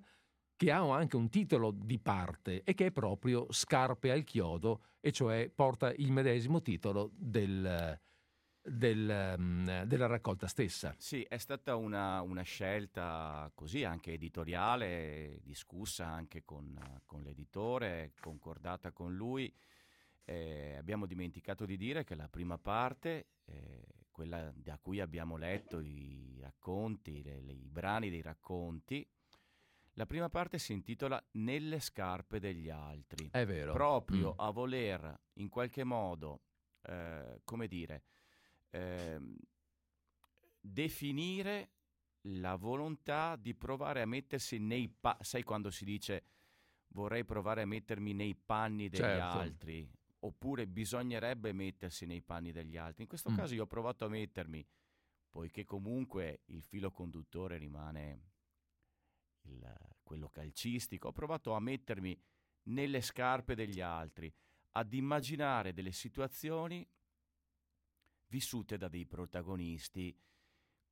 che ha anche un titolo di parte e che è proprio Scarpe al chiodo, e cioè porta il medesimo titolo del, del, um, della raccolta stessa. Sì, è stata una, una, scelta così anche editoriale, discussa anche con, con l'editore, concordata con lui. Eh, abbiamo dimenticato di dire che la prima parte eh, quella da cui abbiamo letto i racconti, le, le, i brani dei racconti, la prima parte si intitola Nelle scarpe degli altri. È vero. Proprio mm. a voler in qualche modo, eh, come dire, eh, definire la volontà di provare a mettersi nei panni, sai quando si dice vorrei provare a mettermi nei panni degli certo. altri, oppure bisognerebbe mettersi nei panni degli altri. In questo mm. caso io ho provato a mettermi, poiché comunque il filo conduttore rimane il, quello calcistico, ho provato a mettermi nelle scarpe degli altri, ad immaginare delle situazioni vissute da dei protagonisti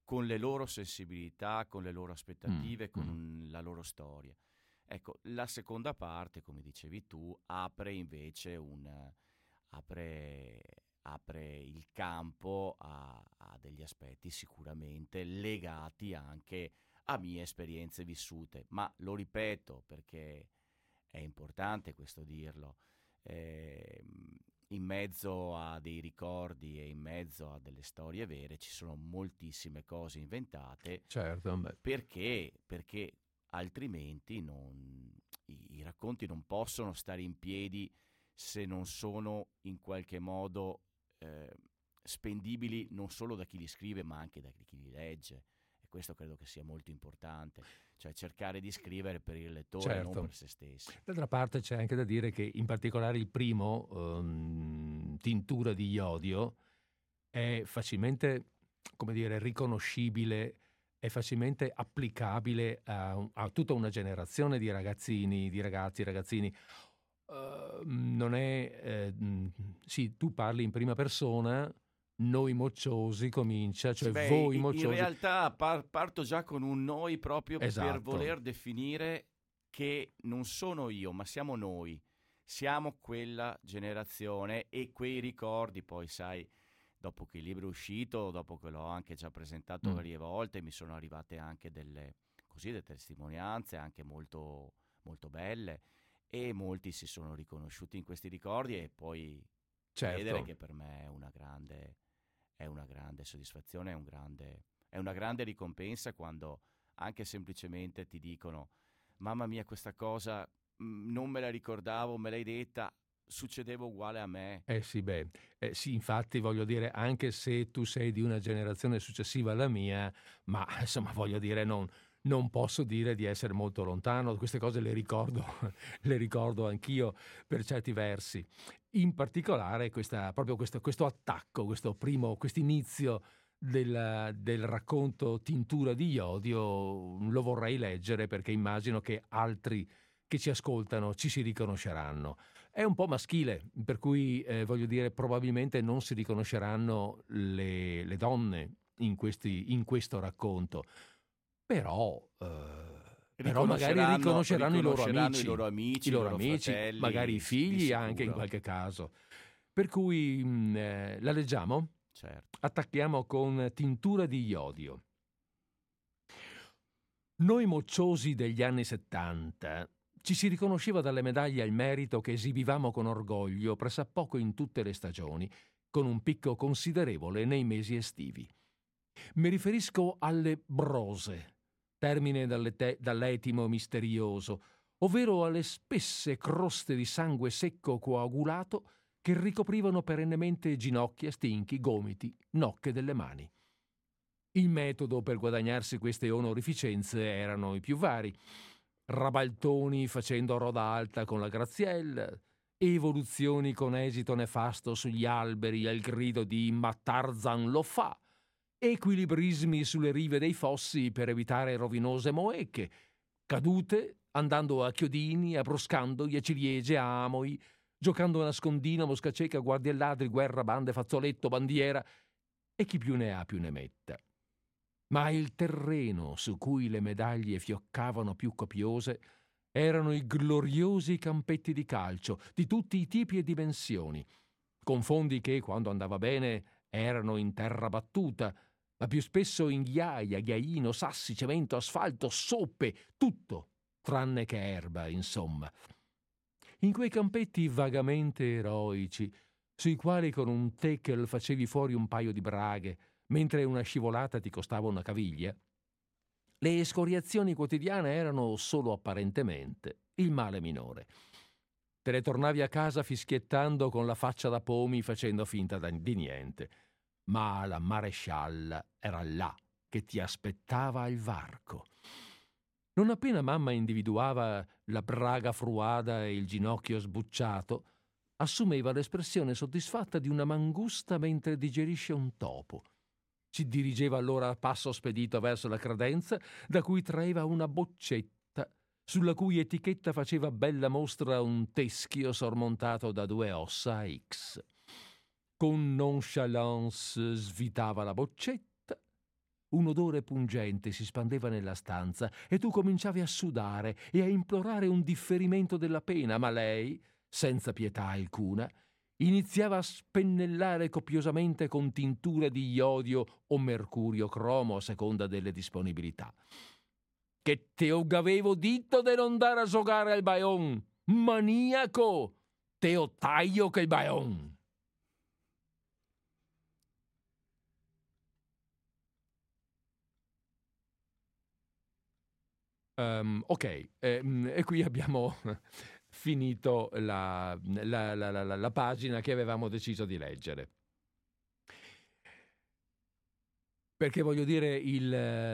con le loro sensibilità, con le loro aspettative, mm. con mm. la loro storia. Ecco, la seconda parte, come dicevi tu, apre invece un, apre, apre il campo a, a, degli aspetti sicuramente legati anche a mie esperienze vissute. Ma lo ripeto perché è importante questo dirlo. Eh, in mezzo a dei ricordi e in mezzo a delle storie vere ci sono moltissime cose inventate. Certo, perché, perché altrimenti non, i, i, racconti non possono stare in piedi se non sono in qualche modo eh, spendibili non solo da chi li scrive ma anche da chi li legge. Questo credo che sia molto importante, cioè cercare di scrivere per il lettore certo. non per se stessi. D'altra parte c'è anche da dire che in particolare il primo, um, Tintura di Iodio, è facilmente, come dire, riconoscibile è facilmente applicabile a, a, tutta una generazione di ragazzini, di ragazzi, ragazzini. Uh, non è, eh, sì, tu parli in prima persona, noi mocciosi comincia, cioè Beh, voi mocciosi. In realtà par- parto già con un noi proprio esatto. per voler definire che non sono io, ma siamo noi. Siamo quella generazione e quei ricordi, poi sai, dopo che il libro è uscito, dopo che l'ho anche già presentato mm. varie volte, mi sono arrivate anche delle, così, delle testimonianze anche molto, molto belle e molti si sono riconosciuti in questi ricordi e poi certo. vedere che per me è una grande, è una grande soddisfazione, è, un grande, è una grande ricompensa quando anche semplicemente ti dicono mamma mia questa cosa mh, non me la ricordavo, me l'hai detta, succedeva uguale a me. Eh sì, beh, eh, sì, infatti voglio dire, anche se tu sei di una generazione successiva alla mia, ma insomma voglio dire, non, non posso dire di essere molto lontano, queste cose le ricordo, le ricordo anch'io per certi versi. In particolare questa, proprio questo, questo attacco, questo primo, questo inizio del, del, racconto Tintura di Iodio lo vorrei leggere perché immagino che altri che ci ascoltano ci si riconosceranno. È un po' maschile, per cui eh, voglio dire probabilmente non si riconosceranno le, le donne in, questi, in questo racconto però, eh, però magari riconosceranno, i loro amici, i loro, amici, i loro amici fratelli, magari i figli anche in qualche caso. Per cui mh, mm, eh, la leggiamo? Certo. Attacchiamo con tintura di iodio. Noi mocciosi degli anni 70 ci si riconosceva dalle medaglie al merito che esibivamo con orgoglio pressappoco in tutte le stagioni, con un picco considerevole nei mesi estivi. Mi riferisco alle brose, termine dall'etimo misterioso, ovvero alle spesse croste di sangue secco coagulato che ricoprivano perennemente ginocchia, stinchi, gomiti, nocche delle mani. Il metodo per guadagnarsi queste onorificenze erano i più vari. Rabaltoni facendo roda alta con la graziella, evoluzioni con esito nefasto sugli alberi al grido di Ma Tarzan lo fa, equilibrismi sulle rive dei fossi per evitare rovinose moecche, cadute andando a chiodini, abbroscandogli a ciliegie, a amoi, giocando a nascondino, mosca cieca, guardie ladri, guerra, bande, fazzoletto, bandiera e chi più ne ha più ne metta. Ma il terreno su cui le medaglie fioccavano più copiose erano i gloriosi campetti di calcio di tutti i tipi e dimensioni, con fondi che, quando andava bene, erano in terra battuta, ma più spesso in ghiaia, ghiaino, sassi, cemento, asfalto, soppe, tutto, tranne che erba, insomma. In quei campetti vagamente eroici, sui quali con un tackle facevi fuori un paio di braghe, mentre una scivolata ti costava una caviglia, le escoriazioni quotidiane erano solo apparentemente il male minore. Te ne tornavi a casa fischiettando con la faccia da pomi facendo finta di niente ma la marescialla era là che ti aspettava al varco. Non appena mamma individuava la braga fruada e il ginocchio sbucciato, assumeva l'espressione soddisfatta di una mangusta mentre digerisce un topo. Si dirigeva allora a passo spedito verso la credenza, da cui traeva una boccetta, sulla cui etichetta faceva bella mostra un teschio sormontato da due ossa a X. Con nonchalance svitava la boccetta. Un odore pungente si spandeva nella stanza e tu cominciavi a sudare e a implorare un differimento della pena, ma lei, senza pietà alcuna, iniziava a spennellare copiosamente con tinture di iodio o mercurio cromo a seconda delle disponibilità. Che te avevo detto di non dare a giocare al baion! Maniaco! Te ho taglio che il baion! Um, ok, ehm, e qui abbiamo finito la, la, la, la, pagina che avevamo deciso di leggere. Perché voglio dire, il,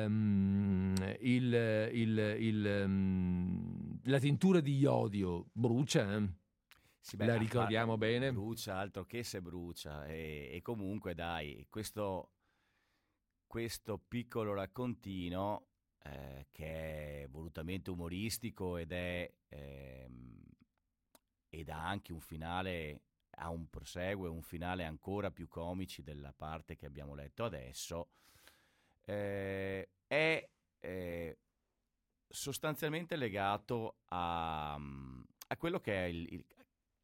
um, il, il, il um, la tintura di iodio brucia, eh? sì, beh, la ricordiamo bene. Brucia, altro che se brucia. E, e comunque, dai, questo, questo piccolo raccontino eh, che è volutamente umoristico ed è ehm, ed ha anche un finale ha un prosegue, un finale ancora più comici della parte che abbiamo letto adesso, eh, è eh, sostanzialmente legato a, a, quello che è il, il,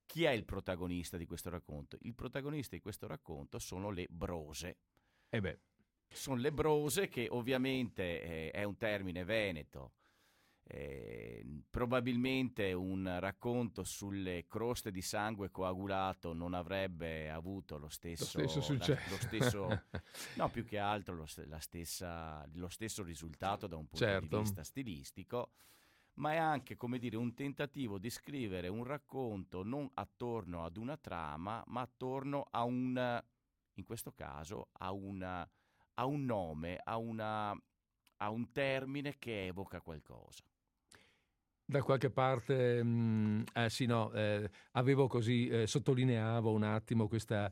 chi è il protagonista di questo racconto. Il protagonista di questo racconto sono le brose. Eh beh sono le brose, che ovviamente eh, è un termine veneto eh, probabilmente un racconto sulle croste di sangue coagulato non avrebbe avuto lo stesso, lo stesso successo. La, lo stesso, no, più che altro lo, stessa, lo, stesso risultato da un punto certo. di vista stilistico, ma è anche, come dire, un tentativo di scrivere un racconto non attorno ad una trama, ma attorno a un, in questo caso, a, una, a un nome, a, una, a un termine che evoca qualcosa. Da qualche parte, mh, mm, eh, sì, no, eh, avevo così, eh, sottolineavo un attimo questa,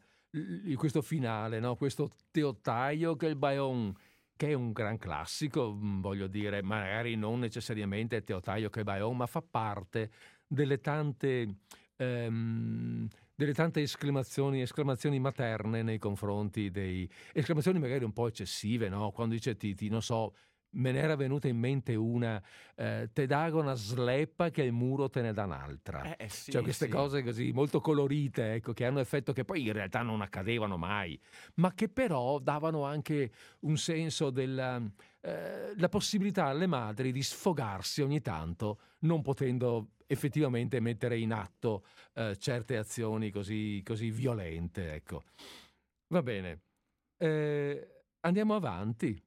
questo finale, no? questo Teotaio che è il Bayon, che è un gran classico, mm, voglio dire, magari non necessariamente Teotaio che è Bayon, ma fa parte delle tante, ehm, delle tante esclamazioni, esclamazioni, materne nei confronti dei... esclamazioni magari un po' eccessive, no? quando dice Titi, non so me n'era venuta in mente una, eh, te dago una sleppa che il muro te ne dà un'altra. Eh, eh, sì, cioè queste sì. cose così molto colorite, ecco, che hanno effetto che poi in realtà non accadevano mai, ma che però davano anche un senso della eh, possibilità alle madri di sfogarsi ogni tanto, non potendo effettivamente mettere in atto eh, certe azioni così, così violente. Ecco. Va bene, eh, andiamo avanti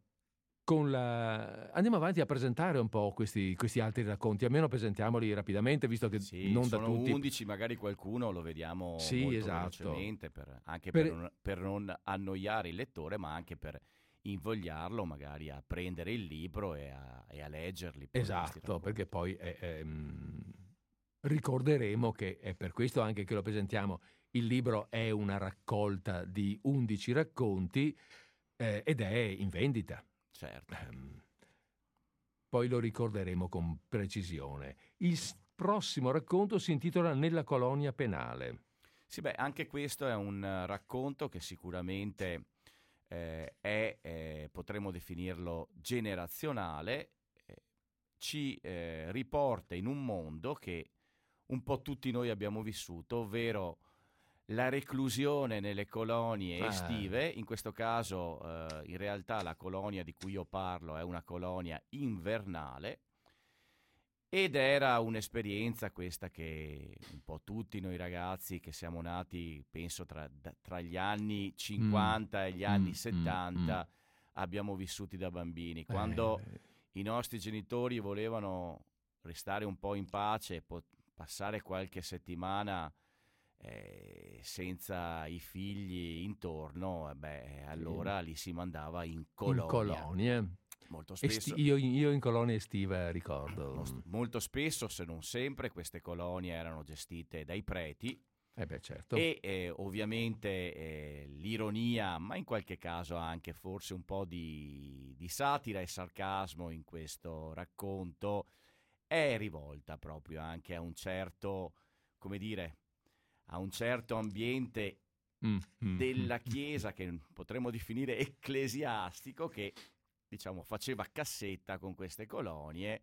la... Andiamo avanti a presentare un po' questi, questi, altri racconti, almeno presentiamoli rapidamente, visto che sì, non da tutti... 11, magari qualcuno lo vediamo sì, esatto. per, anche per... Per, non, per non annoiare il lettore, ma anche per invogliarlo magari a prendere il libro e a, e a leggerli. Esatto, perché poi è, è, mh, ricorderemo che è per questo anche che lo presentiamo. Il libro è una raccolta di 11 racconti eh, ed è in vendita. Certo. Um, poi lo ricorderemo con precisione. Il prossimo racconto si intitola Nella colonia penale. Sì, beh, anche questo è un racconto che sicuramente eh, è, eh, potremmo definirlo generazionale, eh, ci eh, riporta in un mondo che un po' tutti noi abbiamo vissuto, ovvero la reclusione nelle colonie ah. estive, in questo caso eh, in realtà la colonia di cui io parlo è una colonia invernale ed era un'esperienza questa che un po' tutti noi ragazzi che siamo nati, penso tra, tra gli anni 50 mm. e gli anni mm, 70, mm, mm. abbiamo vissuti da bambini. Quando eh. i nostri genitori volevano restare un po' in pace pot- passare qualche settimana eh, senza i figli intorno, eh, beh, allora li si mandava in colonia. In colonie. Molto spesso, Esti- io, io, in colonia estiva ricordo. Molto spesso, se non sempre, queste colonie erano gestite dai preti. Eh beh, certo. E eh, ovviamente eh, l'ironia, ma in qualche caso anche forse un po' di, di satira e sarcasmo in questo racconto, è rivolta proprio anche a un certo, come dire, a un certo ambiente mm, mm, della. Chiesa che potremmo definire ecclesiastico che diciamo faceva cassetta con queste colonie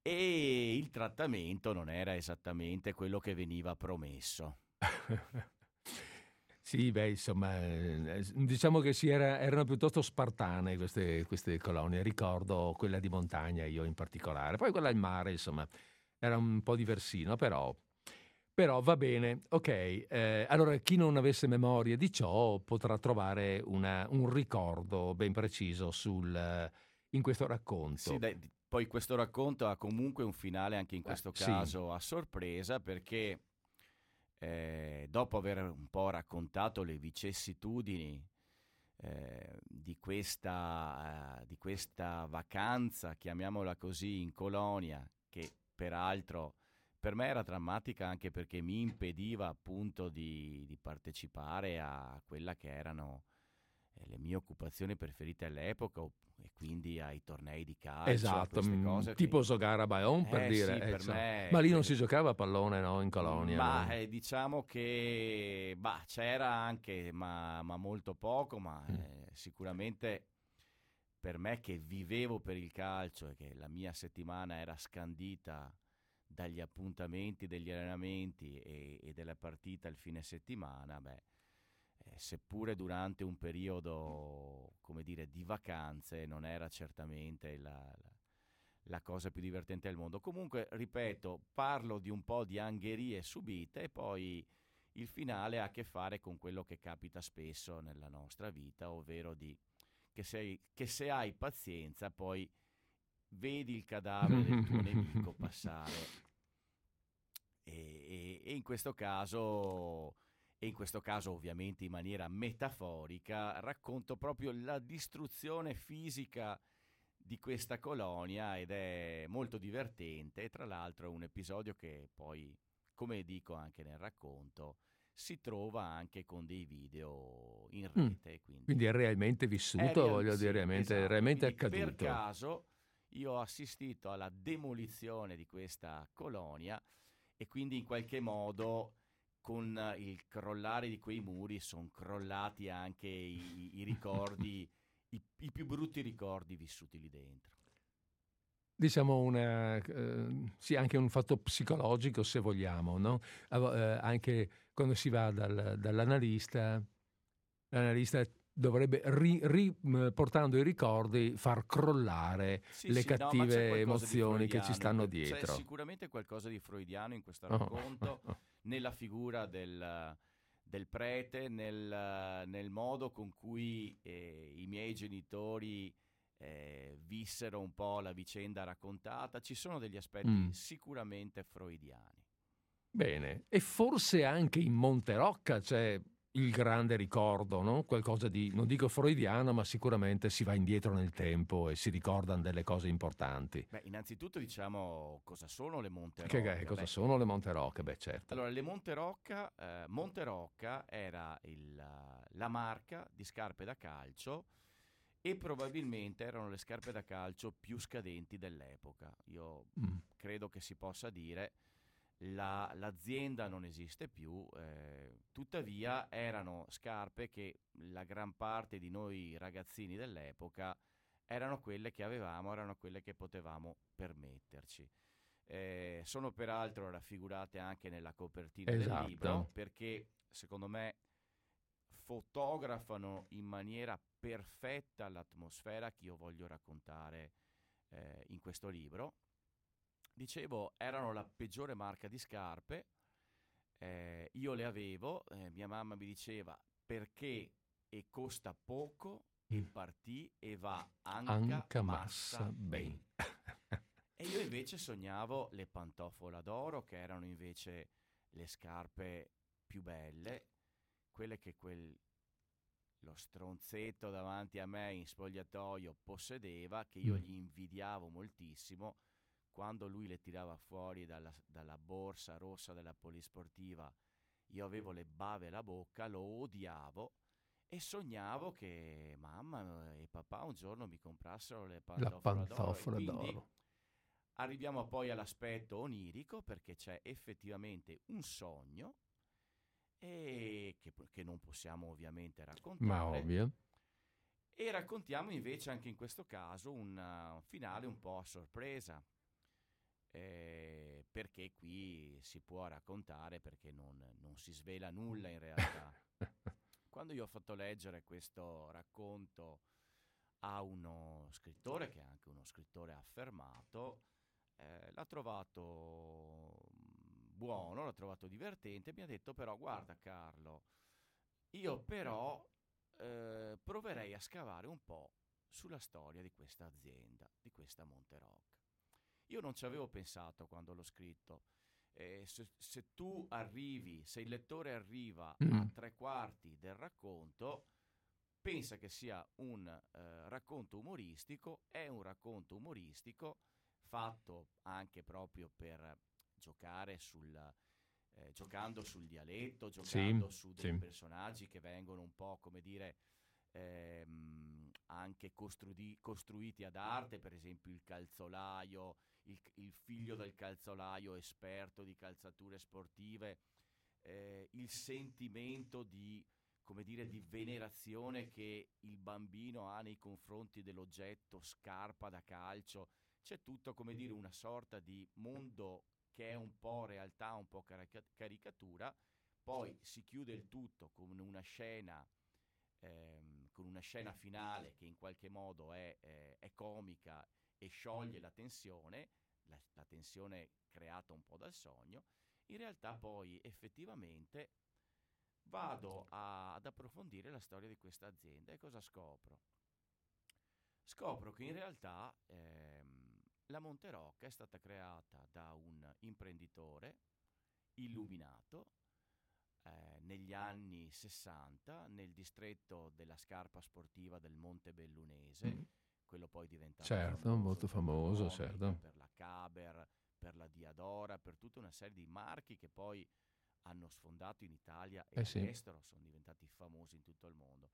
e il trattamento non era esattamente quello che veniva promesso. Sì, beh, insomma, eh, diciamo che era, erano piuttosto spartane queste, queste, colonie. Ricordo quella di montagna, io in particolare. Poi quella in mare, insomma, era un po' diversino, però però va bene, ok. Eh, allora, chi non avesse memoria di ciò potrà trovare una, un ricordo ben preciso sul, in questo racconto. Sì, dai, poi questo racconto ha comunque un finale anche in questo eh, caso sì. a sorpresa perché eh, dopo aver un po' raccontato le vicissitudini eh, di, questa, di questa vacanza, chiamiamola così, in colonia, che peraltro per me era drammatica anche perché mi impediva appunto di, di partecipare a quella che erano eh, le mie occupazioni preferite all'epoca e quindi ai tornei di calcio esatto mm, tipo che... Sogara Bayon per eh, dire sì, per me, ma lì non si giocava a pallone no? in colonia ma no? eh, diciamo che bah, c'era anche ma, ma, molto poco ma mm. eh, sicuramente per me che vivevo per il calcio e che la mia settimana era scandita dagli appuntamenti degli allenamenti e, e della partita il fine settimana, beh, eh, seppure durante un periodo, come dire, di vacanze, non era certamente la, la, la cosa più divertente del mondo. Comunque, ripeto, parlo di un po' di angherie subite e poi il finale ha a che fare con quello che capita spesso nella nostra vita, ovvero di che, sei, che se hai pazienza poi vedi il cadavere del tuo nemico passare. E, e, e, in questo caso, e in questo caso ovviamente in maniera metaforica, racconto proprio la distruzione fisica di questa colonia ed è molto divertente e tra l'altro è un episodio che poi, come dico anche nel racconto, si trova anche con dei video in Mm. rete. Quindi, Quindi è realmente vissuto, è real- voglio sì, dire, realmente, esatto. realmente accaduto. Per caso io ho assistito alla demolizione di questa colonia e quindi in qualche modo con il crollare di quei muri sono crollati anche i, i ricordi, i, i più brutti ricordi vissuti lì dentro. Diciamo una, eh, sì, anche un fatto psicologico se vogliamo, no? Eh, anche quando si va dal- dall'analista, l'analista dovrebbe, ri- ri- portando i ricordi, far crollare Sì, le sì, no, c'è cattive di emozioni che ci stanno C'è dietro. sicuramente qualcosa di freudiano in questo Oh, racconto. oh, oh. Nella figura del, del prete, nel, nel modo con cui eh, i miei genitori eh, vissero un po' la vicenda raccontata. Ci sono degli aspetti Mm. sicuramente freudiani. Bene, e forse anche in Monterocca c'è il grande ricordo, no? qualcosa di, non dico freudiano, ma sicuramente si va indietro nel tempo e si ricordano delle cose importanti. Beh, innanzitutto diciamo cosa sono le Monte Che, Rocca. che cosa Beh, sono le Monterocche? Beh, certo. Allora, le Monte Rocca, eh, Monte Rocca era il, la marca di scarpe da calcio e probabilmente erano le scarpe da calcio più scadenti dell'epoca. Io Mm. credo che si possa dire la- l'azienda non esiste più, eh, tuttavia erano scarpe che la gran parte di noi ragazzini dell'epoca erano quelle che avevamo, erano quelle che potevamo permetterci. Eh, sono peraltro raffigurate anche nella copertina Esatto. del libro perché secondo me fotografano in maniera perfetta l'atmosfera che io voglio raccontare eh, in questo libro. Dicevo, erano la peggiore marca di scarpe, eh, io le avevo, eh, mia mamma mi diceva perché e costa poco e Mm. partì e va anche, Anca massa massa ben. E io invece sognavo le pantofola d'oro, che erano invece le scarpe più belle, quelle che quel, lo stronzetto davanti a me in spogliatoio possedeva, che io Mm. gli invidiavo moltissimo. Quando lui le tirava fuori dalla, dalla borsa rossa della polisportiva, io avevo le bave alla bocca, lo odiavo e sognavo che mamma e papà un giorno mi comprassero le La pantofola d'oro. d'oro. Arriviamo poi all'aspetto onirico perché c'è effettivamente un sogno e che, che non possiamo ovviamente raccontare. Ma ovvio. E raccontiamo invece anche in questo caso un, uh, un finale un po' a sorpresa. Eh, perché qui si può raccontare perché non, non si svela nulla in realtà. Quando io ho fatto leggere questo racconto a uno scrittore, che è anche uno scrittore affermato, eh, l'ha trovato mm, buono, l'ha trovato divertente, mi ha detto però guarda Carlo, io però eh, proverei a scavare un po' sulla storia di questa azienda, di questa Monterock. Io non ci avevo pensato quando l'ho scritto. Eh, se, se tu arrivi, se il lettore arriva a Mm. tre quarti del racconto, pensa che sia un eh, racconto umoristico, è un racconto umoristico fatto anche proprio per giocare sul, eh, giocando sul dialetto, giocando su dei sì. personaggi che vengono un po' come dire ehm, anche costrui- costruiti ad arte, per esempio il calzolaio, il, il figlio del calzolaio esperto di calzature sportive, eh, il sentimento di come dire, di venerazione che il bambino ha nei confronti dell'oggetto scarpa da calcio. C'è tutto, come dire, una sorta di mondo che è un po' realtà, un po' carica- caricatura. Poi si chiude il tutto con una scena, ehm, con una scena finale che in qualche modo è, è- è comica e scioglie la tensione, la, la tensione creata un po' dal sogno, in realtà poi effettivamente vado a, ad approfondire la storia di questa azienda e cosa scopro? Scopro che in realtà ehm, la Monterocca è stata creata da un imprenditore illuminato eh, negli anni 60 nel distretto della scarpa sportiva del Monte Bellunese, mm. quello poi diventato certo, molto famoso, certo. per la Caber, per la Diadora, per tutta una serie di marchi che poi hanno sfondato in Italia e eh all'estero, sì. sono diventati famosi in tutto il mondo.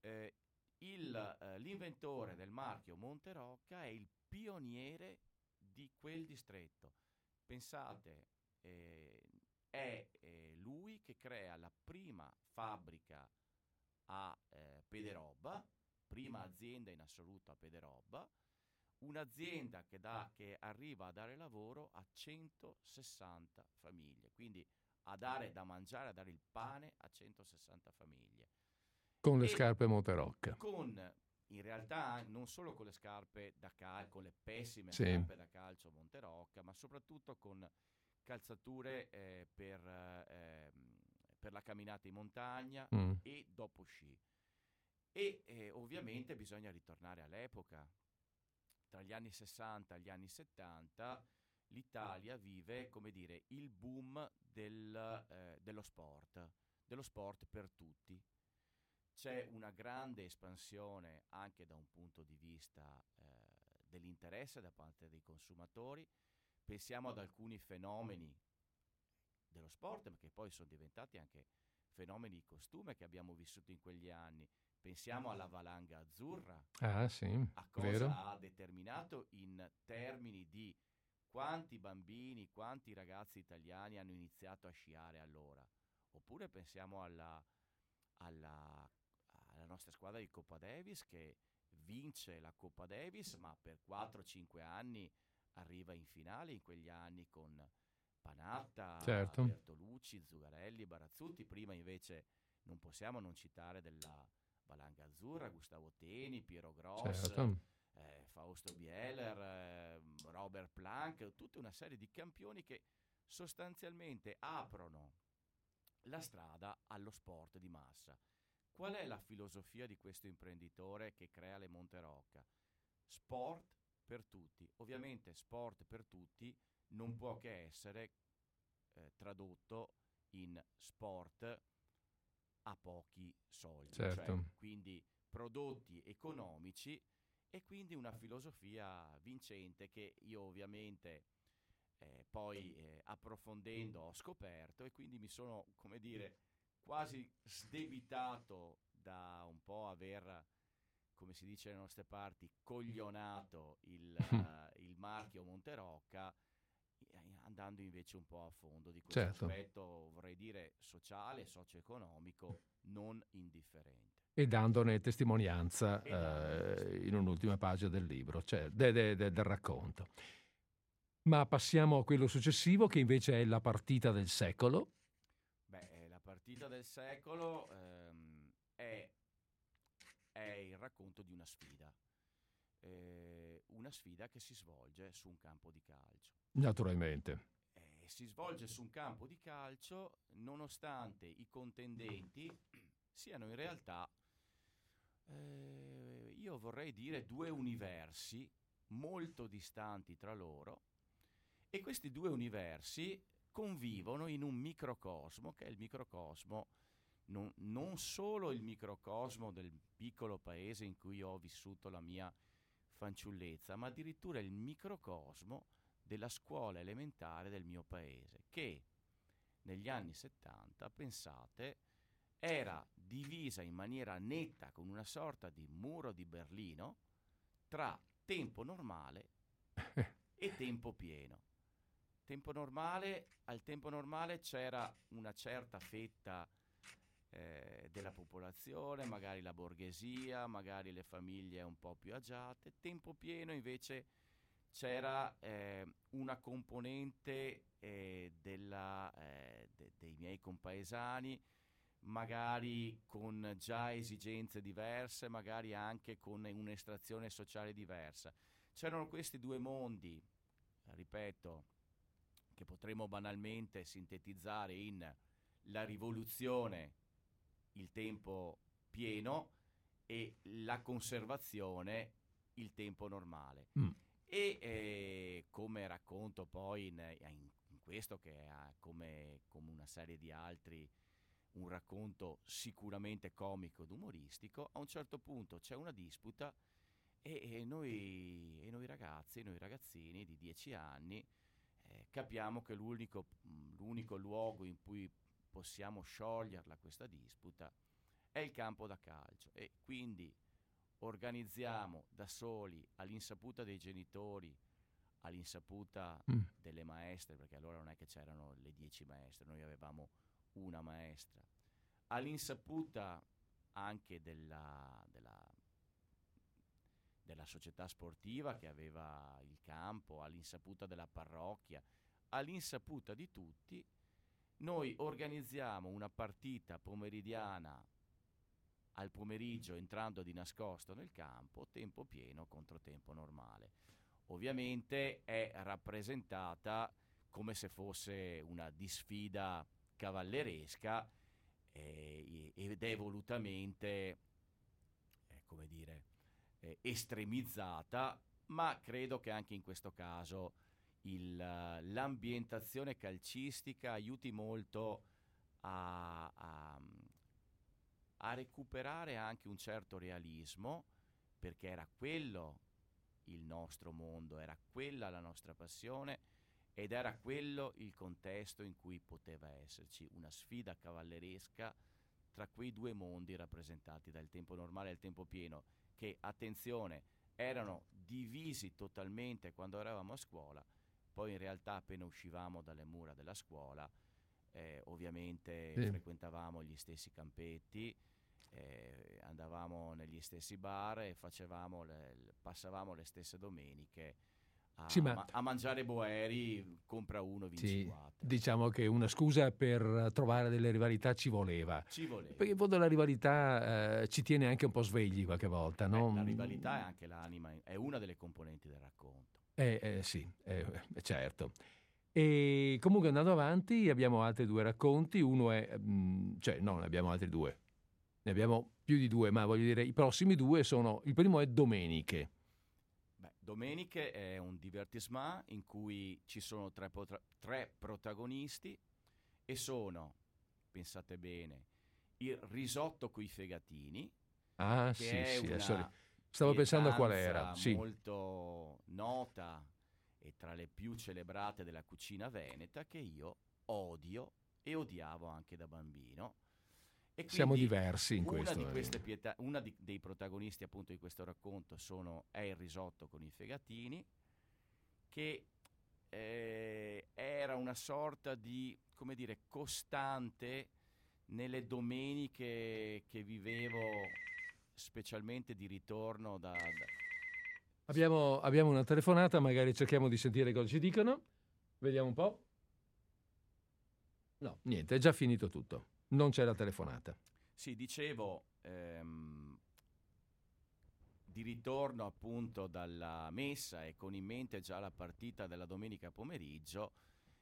Eh, il, eh, l'inventore del marchio Monterocca è il pioniere di quel distretto. Pensate, eh, è eh, lui che crea la prima fabbrica a eh, Pederobba, prima azienda in assoluto a Pederobba, un'azienda che, dà, che arriva a dare lavoro a 160 famiglie, quindi a dare da mangiare, a dare il pane a 160 famiglie. Con le e scarpe Monterocca. Con, in realtà, non solo con le scarpe da calcio, con le pessime sì. scarpe da calcio Monterocca, ma soprattutto con calzature eh, per, eh, per, la camminata in montagna mm. e dopo sci. E eh, ovviamente bisogna ritornare all'epoca. Tra gli anni 60 e gli anni 70 l'Italia vive, come dire, il boom del, eh, dello sport, dello sport per tutti. C'è una grande espansione anche da un punto di vista eh, dell'interesse da parte dei consumatori pensiamo ad alcuni fenomeni dello sport, ma che poi sono diventati anche fenomeni di costume che abbiamo vissuto in quegli anni. Pensiamo alla valanga azzurra, ah, sì, a cosa vero. ha determinato in termini di quanti bambini, quanti ragazzi italiani hanno iniziato a sciare allora. Oppure pensiamo alla, alla, alla nostra squadra di Coppa Davis che vince la Coppa Davis, ma per 4-5 anni arriva in finale in quegli anni con Panatta, certo. Bertolucci, Zugarelli, Barazzutti. Prima invece non possiamo non citare della Valanga Azzurra, Gustavo Teni, Piero Gross, certo. eh, Fausto Bieler, eh, Robert Planck, tutta una serie di campioni che sostanzialmente aprono la strada allo sport di massa. Qual è la filosofia di questo imprenditore che crea le Monterocca? Sport per tutti. Ovviamente sport per tutti non può che essere eh, tradotto in sport a pochi soldi, certo. cioè, quindi prodotti economici e quindi una filosofia vincente che io ovviamente eh, poi eh, approfondendo ho scoperto e quindi mi sono, come dire, quasi sdebitato da un po' aver come si dice nelle nostre parti, coglionato il, uh, il marchio Monterocca, andando invece un po' a fondo di questo certo. aspetto, vorrei dire, sociale, socio-economico, non indifferente. E dandone testimonianza eh, in un'ultima pagina del libro, cioè de, de, de, del racconto. Ma passiamo a quello successivo, che invece è la partita del secolo. Beh, la partita del secolo ehm, è è il racconto di una sfida. Eh, una sfida che si svolge su un campo di calcio. Naturalmente. Eh, si svolge su un campo di calcio nonostante i contendenti siano in realtà, eh, io vorrei dire, due universi molto distanti tra loro e questi due universi convivono in un microcosmo che è il microcosmo non, non solo il microcosmo del piccolo paese in cui ho vissuto la mia fanciullezza, ma addirittura il microcosmo della scuola elementare del mio paese, che negli anni 70, pensate, era divisa in maniera netta con una sorta di muro di Berlino tra tempo normale e tempo pieno. Tempo normale, al tempo normale c'era una certa fetta eh, della popolazione, magari la borghesia, magari le famiglie un po' più agiate. Tempo pieno invece c'era eh, una componente eh, della, eh, de- dei miei compaesani, magari con già esigenze diverse, magari anche con un'estrazione sociale diversa. C'erano questi due mondi, ripeto, che potremmo banalmente sintetizzare in la rivoluzione, il tempo pieno e la conservazione, il tempo normale. Mm. E eh, come racconto poi in, in, questo, che ha come, come una serie di altri un racconto sicuramente comico ed umoristico, a un certo punto c'è una disputa e, e, noi, e noi, ragazzi, noi ragazzini di 10 anni, eh, capiamo che l'unico, l'unico luogo in cui possiamo scioglierla questa disputa è il campo da calcio. E quindi organizziamo da soli all'insaputa dei genitori all'insaputa mm. delle maestre perché allora non è che c'erano le dieci maestre noi avevamo una maestra. All'insaputa anche della, della, della società sportiva che aveva il campo all'insaputa della parrocchia all'insaputa di tutti noi organizziamo una partita pomeridiana al pomeriggio entrando di nascosto nel campo, tempo pieno contro tempo normale. Ovviamente è rappresentata come se fosse una disfida cavalleresca eh, ed è volutamente, eh, come dire, eh, estremizzata, ma credo che anche in questo caso il, l'ambientazione calcistica aiuti molto a, a, a recuperare anche un certo realismo, perché era quello il nostro mondo, era quella la nostra passione ed era quello il contesto in cui poteva esserci una sfida cavalleresca tra quei due mondi rappresentati dal tempo normale il tempo pieno, che, attenzione, erano divisi totalmente quando eravamo a scuola, poi in realtà appena uscivamo dalle mura della scuola, eh, ovviamente sì. frequentavamo gli stessi campetti, eh, andavamo negli stessi bar e le, passavamo le stesse domeniche a, ma... a, mangiare boeri, compra uno, vinci sì, quattro. Diciamo che una scusa per trovare delle rivalità ci voleva. Ci voleva. Perché in fondo la rivalità eh, ci tiene anche un po' svegli qualche volta, no? Beh, la rivalità è anche l'anima, è una delle componenti del racconto. Eh, eh sì, eh, certo. E comunque andando avanti abbiamo altri due racconti, uno è, mh, cioè no, ne abbiamo altri due, ne abbiamo più di due, ma voglio dire i prossimi due sono, il primo è Domeniche. Beh, Domeniche è un divertissement in cui ci sono tre, potra- tre protagonisti e sono, pensate bene, il risotto coi fegatini. Ah sì, sì, una, Stavo pensando a qual era. Sì. molto nota e tra le più celebrate della cucina veneta che io odio e odiavo anche da bambino. E Siamo diversi in questo. Di eh. pietà, una di, dei protagonisti appunto di questo racconto sono, è il risotto con i fegatini, che eh, era una sorta di, come dire, costante nelle domeniche che vivevo specialmente di ritorno da... Abbiamo, abbiamo, una telefonata, magari cerchiamo di sentire cosa ci dicono. Vediamo un po'. No, niente, è già finito tutto. Non c'è la telefonata. Sì, dicevo, ehm, di ritorno appunto dalla messa e con in mente già la partita della domenica pomeriggio,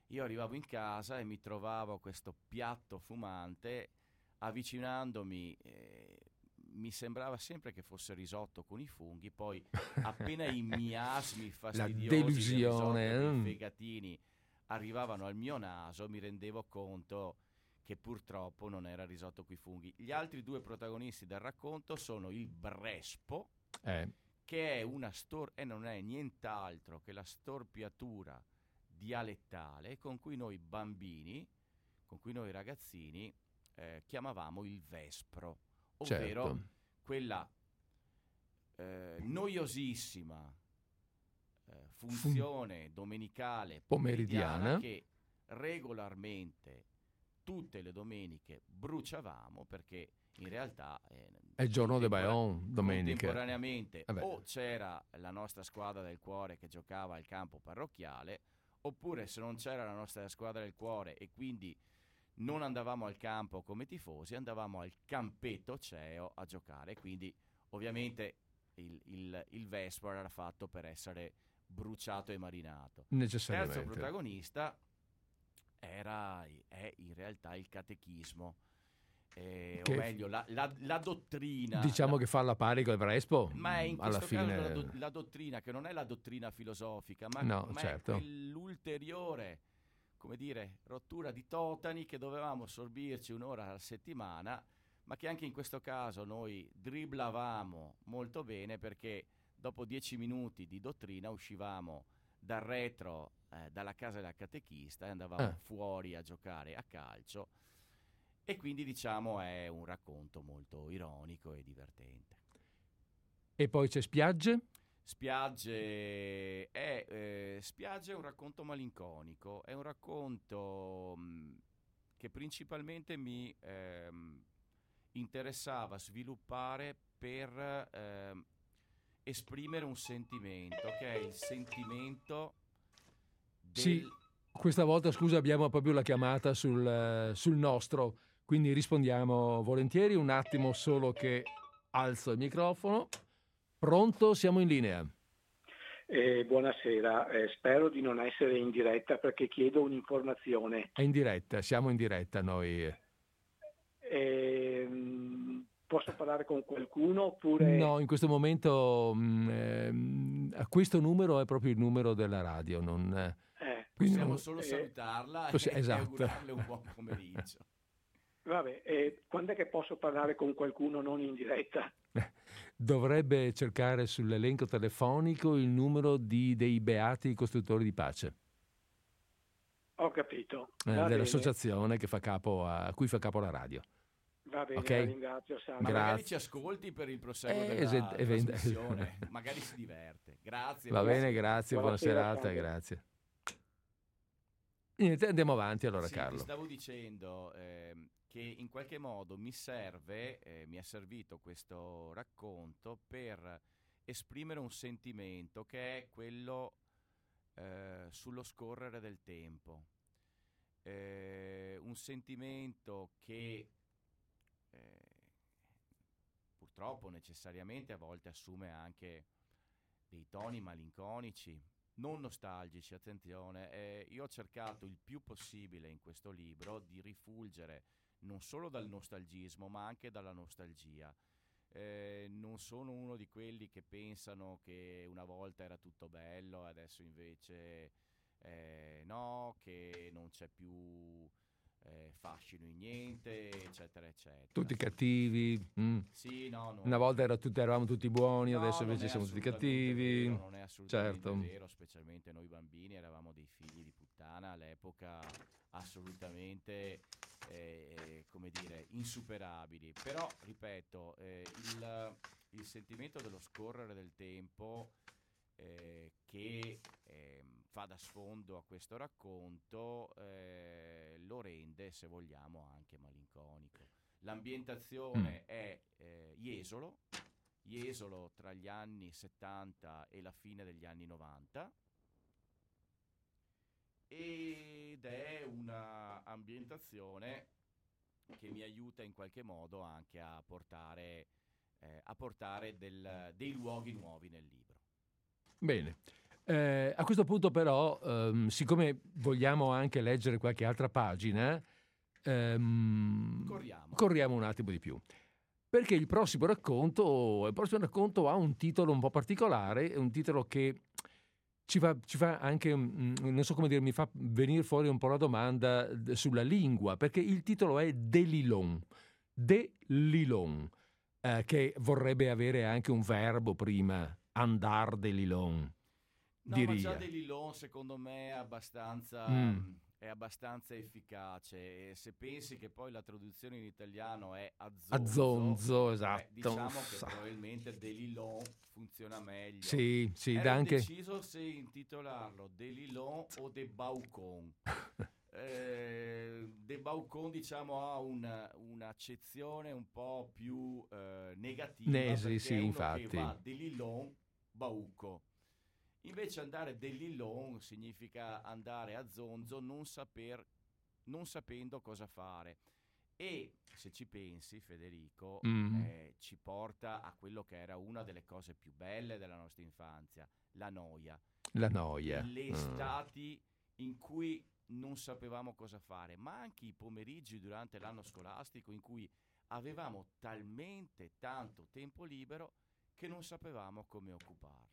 io arrivavo in casa e mi trovavo questo piatto fumante avvicinandomi eh, mi sembrava sempre che fosse risotto con i funghi, poi appena i miasmi fastidiosi La delusione, dei mm. fegatini arrivavano al mio naso, mi rendevo conto che purtroppo non era risotto con i funghi. Gli altri due protagonisti del racconto sono il Brespo, eh. che è una stor- e non è nient'altro che la storpiatura dialettale con cui noi bambini, con cui noi ragazzini eh, chiamavamo il Vespro ovvero certo. quella eh, noiosissima eh, funzione Fun- domenicale pomeridiana, che regolarmente tutte le domeniche bruciavamo perché in realtà eh, è il giorno de Bayonne domenica contemporaneamente Vabbè. o c'era la nostra squadra del cuore che giocava al campo parrocchiale oppure se non c'era la nostra squadra del cuore e quindi non andavamo al campo come tifosi, andavamo al campetto CEO a giocare, quindi ovviamente il, il, il vespo era fatto per essere bruciato e marinato. Necessariamente. Terzo protagonista era, è in realtà il catechismo. Eh, o meglio, la, la- la dottrina. Diciamo la- che fa la pari con il Vespo. ma è in alla fine. la, do- la dottrina, che non è la dottrina filosofica, ma, No, ma certo. è l'ulteriore, come dire, rottura di totani che dovevamo sorbirci un'ora alla settimana, ma che anche in questo caso noi dribblavamo molto bene perché dopo dieci minuti di dottrina uscivamo dal retro eh, dalla casa del catechista e andavamo Ah. fuori a giocare a calcio. E quindi diciamo è un racconto molto ironico e divertente. E poi c'è Spiagge. Spiagge è, eh, Spiagge è un racconto malinconico, è un racconto mh, che principalmente mi ehm, interessava sviluppare per ehm, esprimere un sentimento, che è il sentimento del... Sì. Questa volta, scusa, abbiamo proprio la chiamata sul, sul nostro, quindi rispondiamo volentieri. Un attimo solo che alzo il microfono. Pronto? Siamo in linea. Eh, buonasera, Eh, spero di non essere in diretta perché chiedo un'informazione. È in diretta, siamo in diretta noi. Ehm, posso parlare con qualcuno oppure... No, in questo momento mm, ehm, questo numero è proprio il numero della radio. Non, eh, Eh, quindi Possiamo non- solo eh, salutarla possi- e esatto. augurarle un buon pomeriggio. vabbè, eh, quando è che posso parlare con qualcuno non in diretta? Dovrebbe cercare sull'elenco telefonico il numero di- dei beati costruttori di pace, Ho capito. eh, dell'associazione che fa capo a, a cui fa capo la radio. Va bene, Ok. la ringrazio. Grazie. magari ci ascolti per il proseguo Eh, della esent- trasmissione, magari si diverte. Grazie. Va buona- bene, grazie, buona Buonasera, serata, salve. grazie. Niente, andiamo avanti allora, Sì, Carlo. Ti stavo dicendo ehm, che in qualche modo mi serve, eh, mi è servito questo racconto per esprimere un sentimento che è quello eh, sullo scorrere del tempo. Eh, un sentimento che eh, purtroppo necessariamente a volte assume anche dei toni malinconici, non nostalgici, attenzione. eh, io ho cercato il più possibile in questo libro di rifulgere non solo dal nostalgismo, ma anche dalla nostalgia. Eh, non sono uno di quelli che pensano che una volta era tutto bello, adesso invece eh, no, che non c'è più eh, fascino in niente, eccetera, eccetera. Tutti cattivi. mm. Sì, no, no. Una volta era tutti- eravamo tutti buoni, No, adesso invece siamo tutti cattivi. vero, non è assolutamente Certo. vero, specialmente noi bambini eravamo dei figli di puttana all'epoca assolutamente, eh, come dire, insuperabili. Però, ripeto, eh, il, il sentimento dello scorrere del tempo eh, che ehm, fa da sfondo a questo racconto eh, lo rende, se vogliamo, anche malinconico. L'ambientazione è eh, Jesolo, Jesolo tra gli anni 70 e la fine degli anni 90 ed è una ambientazione che mi aiuta in qualche modo anche a portare, eh, a portare del- dei luoghi nuovi nel libro. Bene. Eh, a questo punto però, ehm, siccome vogliamo anche leggere qualche altra pagina, ehm, Corriamo. corriamo un attimo di più. Perché il prossimo racconto, il prossimo racconto ha un titolo un po' particolare, è un titolo che ci fa, ci fa anche, mm, non so come dire, mi fa venire fuori un po' la domanda sulla lingua, perché il titolo è Delilon, Delilon, eh, che vorrebbe avere anche un verbo prima, andar Delilon. No, ma già Ria. De Lilon secondo me è abbastanza, Mm. È abbastanza efficace. E se pensi che poi la traduzione in italiano è azzonzo, Azzonzo, eh, esatto. diciamo che probabilmente De Lilon funziona meglio. Sì, sì, Ero anche... deciso se intitolarlo De Lilon o De Baucon. Eh, De Baucon diciamo ha una- un'accezione un po' più eh, negativa Ne- sì, perché sì, è uno infatti. che va De Lilon Bauco invece andare De Lilon significa andare a zonzo non, saper, non sapendo cosa fare E se ci pensi, Federico, Mm. eh, ci porta a quello che era una delle cose più belle della nostra infanzia, la noia. La noia. Le Mm. estati in cui non sapevamo cosa fare, ma anche i pomeriggi durante l'anno scolastico in cui avevamo talmente tanto tempo libero che non sapevamo come occuparlo.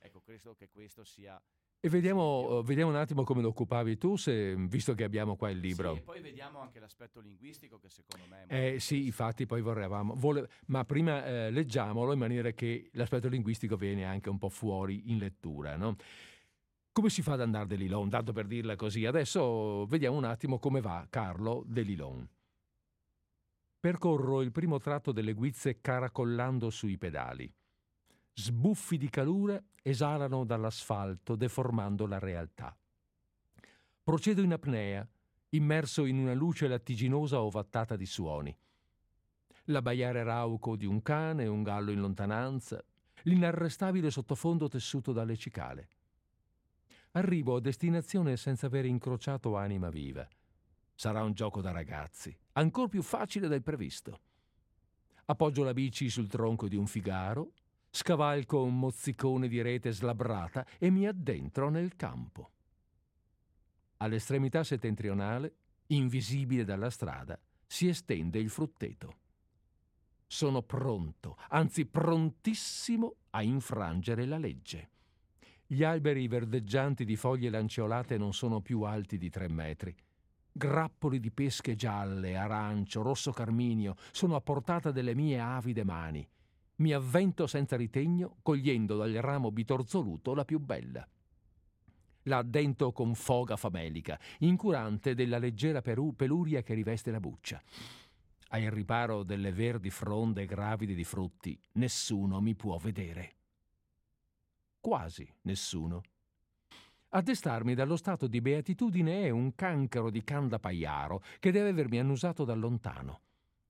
Ecco, credo che questo sia... E vediamo, vediamo un attimo come lo occupavi tu, se, visto che abbiamo qua il libro. Sì, e poi vediamo anche l'aspetto linguistico che secondo me è molto Eh sì, infatti poi vorremmo, vole- ma prima eh, leggiamolo in maniera che l'aspetto linguistico viene anche un po' fuori in lettura, no? Come si fa ad andare De Lilon? Tanto per dirla così, adesso vediamo un attimo come va Carlo De Lilon. Percorro il primo tratto delle guizze caracollando sui pedali. Sbuffi di calura esalano dall'asfalto deformando la realtà. Procedo in apnea, immerso in una luce lattiginosa ovattata di suoni. L'abbaiare rauco di un cane, un gallo in lontananza, l'inarrestabile sottofondo tessuto dalle cicale. Arrivo a destinazione senza aver incrociato anima viva. Sarà un gioco da ragazzi, ancora più facile del previsto. Appoggio la bici sul tronco di un figaro, scavalco un mozzicone di rete slabbrata e mi addentro nel campo. All'estremità settentrionale, invisibile dalla strada, si estende il frutteto. Sono pronto, anzi prontissimo a infrangere la legge. Gli alberi verdeggianti di foglie lanceolate non sono più alti di tre metri. Grappoli di pesche gialle, arancio, rosso carminio sono a portata delle mie avide mani. Mi avvento senza ritegno, cogliendo dal ramo bitorzoluto la più bella. La addento con foga famelica, incurante della leggera peluria che riveste la buccia. Al riparo delle verdi fronde gravide di frutti, nessuno mi può vedere. Quasi nessuno. A destarmi dallo stato di beatitudine è un cancro di canda paiaro che deve avermi annusato da lontano.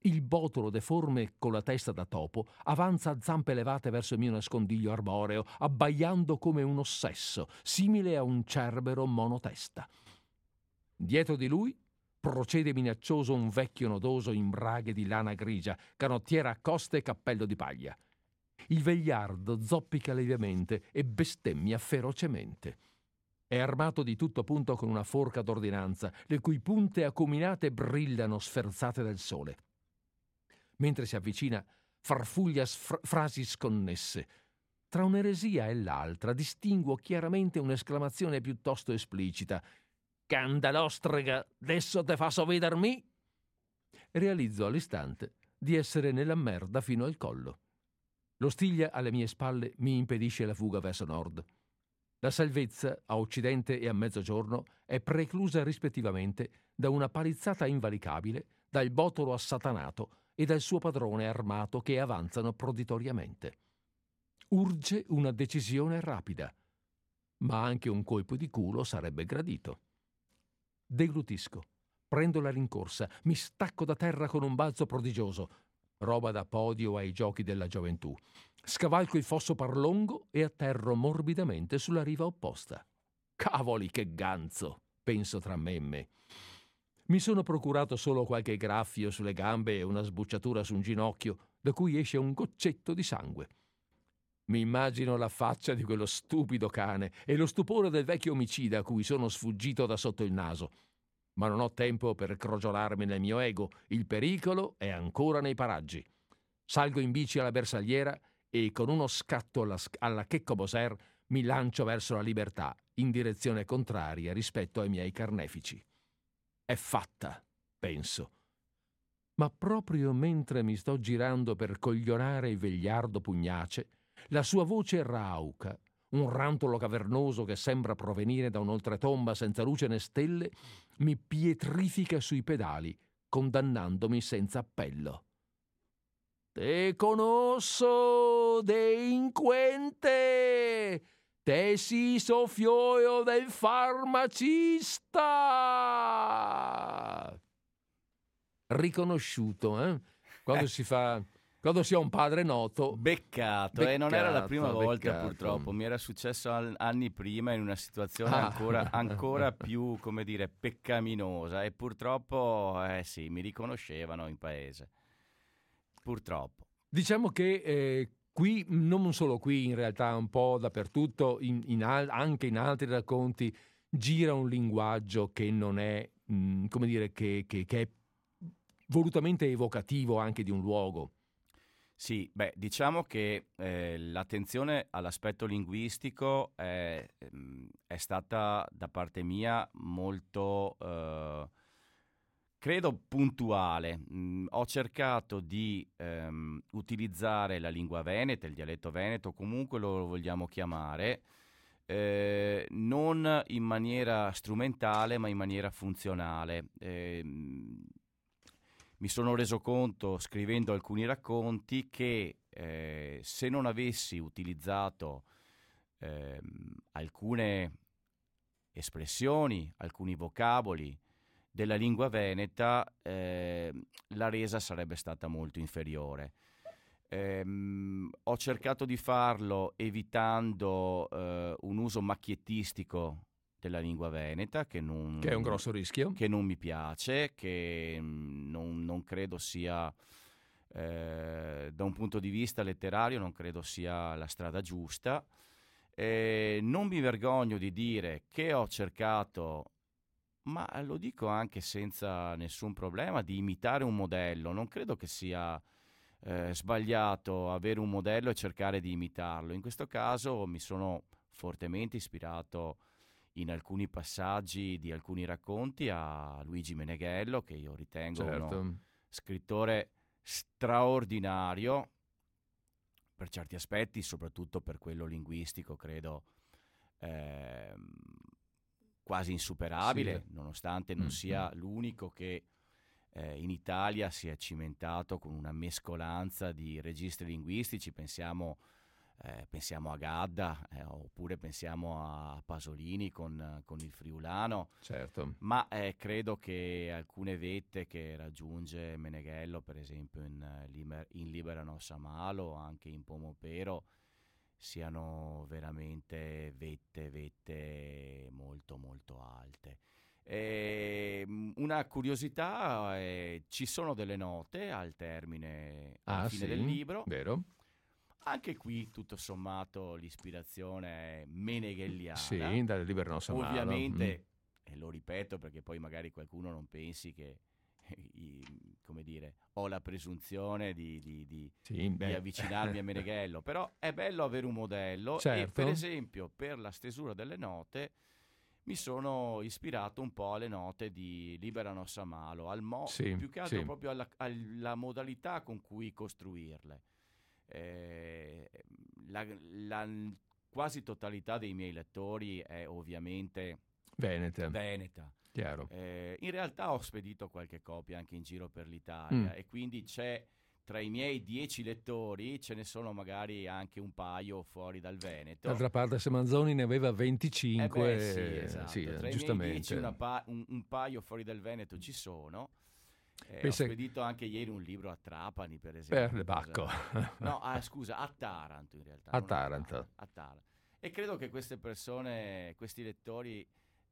Il botolo deforme con la testa da topo avanza a zampe levate verso il mio nascondiglio arboreo, abbaiando come un ossesso, simile a un cerbero monotesta. Dietro di lui procede minaccioso un vecchio nodoso in braghe di lana grigia, canottiera a coste e cappello di paglia. Il vegliardo zoppica lievemente e bestemmia ferocemente. È armato di tutto punto con una forca d'ordinanza, le cui punte acuminate brillano sferzate dal sole. Mentre si avvicina, farfuglia sfr- frasi sconnesse. Tra un'eresia e l'altra distinguo chiaramente un'esclamazione piuttosto esplicita. Candalostrega, adesso te fa vedermi? Realizzo all'istante di essere nella merda fino al collo. Lo stiglia alle mie spalle mi impedisce la fuga verso nord. La salvezza a occidente e a mezzogiorno è preclusa rispettivamente da una palizzata invalicabile, dal botolo assatanato e dal suo padrone armato che avanzano proditoriamente. Urge una decisione rapida, ma anche un colpo di culo sarebbe gradito. Deglutisco, prendo la rincorsa, mi stacco da terra con un balzo prodigioso, roba da podio ai giochi della gioventù. Scavalco il fosso parlongo e atterro morbidamente sulla riva opposta. Cavoli che ganzo, penso tra me e me. Mi sono procurato solo qualche graffio sulle gambe e una sbucciatura su un ginocchio, da cui esce un goccetto di sangue. Mi immagino la faccia di quello stupido cane e lo stupore del vecchio omicida a cui sono sfuggito da sotto il naso. Ma non ho tempo per crogiolarmi nel mio ego, il pericolo è ancora nei paraggi. Salgo in bici alla bersagliera e con uno scatto alla, alla Checco Boser mi lancio verso la libertà, in direzione contraria rispetto ai miei carnefici. È fatta, penso. Ma proprio mentre mi sto girando per coglionare il vegliardo pugnace, la sua voce rauca, un rantolo cavernoso che sembra provenire da un'oltretomba senza luce né stelle, mi pietrifica sui pedali, condannandomi senza appello. Te conosco, delinquente! Te si soffioio del farmacista! Riconosciuto, eh? Quando Eh. si fa quando si un padre noto. Beccato, e non era la prima volta beccato. purtroppo, mi era successo anni prima in una situazione ah. ancora, ancora, più, come dire, peccaminosa e purtroppo, eh sì, mi riconoscevano in paese. Purtroppo. Diciamo che eh, qui, non solo qui, in realtà un po' dappertutto, in, in al- anche in altri racconti, gira un linguaggio che non è, mh, mm, come dire, che, che, che è volutamente evocativo anche di un luogo. Sì, beh, diciamo che eh, l'attenzione all'aspetto linguistico è, ehm, è, stata da parte mia molto, eh, credo, puntuale. Mm, ho cercato di ehm, utilizzare la lingua veneta, il dialetto veneto, comunque lo vogliamo chiamare, eh, non in maniera strumentale, ma in maniera funzionale. Eh, mi sono reso conto, scrivendo alcuni racconti, che eh, se non avessi utilizzato eh, alcune espressioni, alcuni vocaboli della lingua veneta, eh, la resa sarebbe stata molto inferiore. Ehm, ho cercato di farlo evitando eh, un uso macchiettistico della lingua veneta, che, non, che è un grosso rischio. Che non mi piace, che mm, non, non credo sia, eh, da un punto di vista letterario, non credo sia la strada giusta. Eh, non mi vergogno di dire che ho cercato, ma lo dico anche senza nessun problema, di imitare un modello. Non credo che sia eh, sbagliato avere un modello e cercare di imitarlo. In questo caso mi sono fortemente ispirato in alcuni passaggi di alcuni racconti a Luigi Meneghello, che io ritengo certo. uno scrittore straordinario per certi aspetti, soprattutto per quello linguistico, credo eh, quasi insuperabile, sì. nonostante non mm-hmm. sia l'unico che eh, in Italia si è cimentato con una mescolanza di registri linguistici, pensiamo a eh, pensiamo a Gadda eh, oppure pensiamo a Pasolini con, con il friulano. Certo. Ma eh, credo che alcune vette che raggiunge Meneghello, per esempio in, eh, in Libera Nossa Malo, anche in Pomopero, siano veramente vette, vette molto molto alte. E ehm, una curiosità, eh, ci sono delle note al termine ah, fine sì, del libro. Vero anche qui, tutto sommato, l'ispirazione è meneghelliana. Sì, dalle libero non Ovviamente, mm. e lo ripeto perché poi magari qualcuno non pensi che, come dire, ho la presunzione di, di, di, sì, di avvicinarmi a Meneghello, però è bello avere un modello certo. e per esempio per la stesura delle note mi sono ispirato un po' alle note di Libera Nossa Malo, al mo- sì, più che altro sì. proprio alla, alla modalità con cui costruirle eh, la, la, quasi totalità dei miei lettori è ovviamente Veneta. Veneta. Eh, in realtà ho spedito qualche copia anche in giro per l'Italia mm. e quindi c'è tra i miei dieci lettori ce ne sono magari anche un paio fuori dal Veneto. D'altra parte se Manzoni ne aveva 25, eh beh, sì, esatto. sì, tra giustamente. I miei pa- un, un paio fuori dal Veneto ci sono. Eh, Pensa... Ho spedito anche ieri un libro a Trapani, per esempio. Per le Bacco. no, ah, scusa, a Taranto in realtà. A Taranto. A Taranto. E credo che queste persone, questi lettori,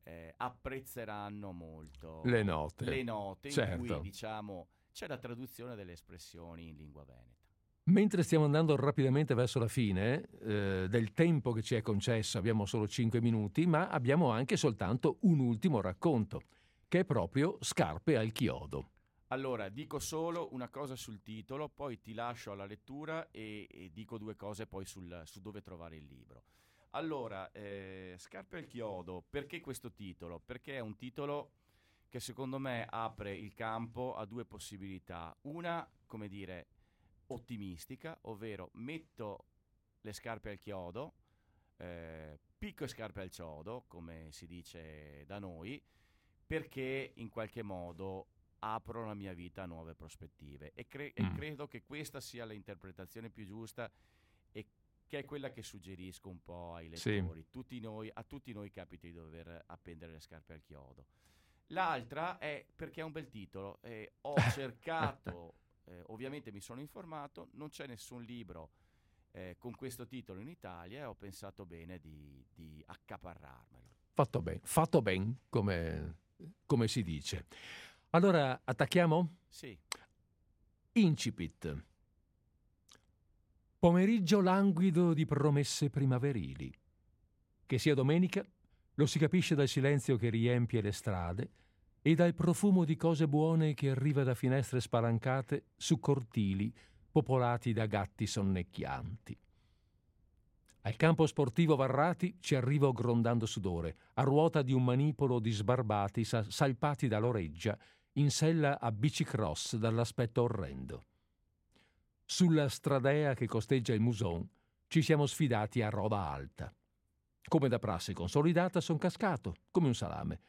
eh, apprezzeranno molto le note. Le note certo. in cui, diciamo, c'è la traduzione delle espressioni in lingua veneta. Mentre stiamo andando rapidamente verso la fine eh, del tempo che ci è concesso, abbiamo solo 5 minuti, ma abbiamo anche soltanto un ultimo racconto, che è proprio Scarpe al chiodo. Allora, dico solo una cosa sul titolo, poi ti lascio alla lettura e, e dico due cose poi sul, su dove trovare il libro. Allora, eh, Scarpe al chiodo, perché questo titolo? Perché è un titolo che secondo me apre il campo a due possibilità. Una, come dire, ottimistica, ovvero metto le scarpe al chiodo, eh, picco e scarpe al chiodo, come si dice da noi, perché in qualche modo apro la mia vita a nuove prospettive e, cre- mm. e credo che questa sia l'interpretazione più giusta e che è quella che suggerisco un po' ai lettori. Sì. Tutti noi, a tutti noi capita di dover appendere le scarpe al chiodo. L'altra è perché è un bel titolo. Eh, ho cercato eh, ovviamente mi sono informato, non c'è nessun libro eh, con questo titolo in Italia e ho pensato bene di, di accaparrarmelo. Fatto bene, fatto bene, come, come si dice. Allora, attacchiamo? Sì. Incipit. Pomeriggio languido di promesse primaverili. Che sia domenica, lo si capisce dal silenzio che riempie le strade e dal profumo di cose buone che arriva da finestre spalancate su cortili popolati da gatti sonnecchianti. Al campo sportivo Varrati ci arrivo grondando sudore, a ruota di un manipolo di sbarbati sa- salpati da Loreggia, in sella a bicicross dall'aspetto orrendo. Sulla stradea che costeggia il Muson ci siamo sfidati a roda alta. Come da prassi consolidata son cascato, come un salame.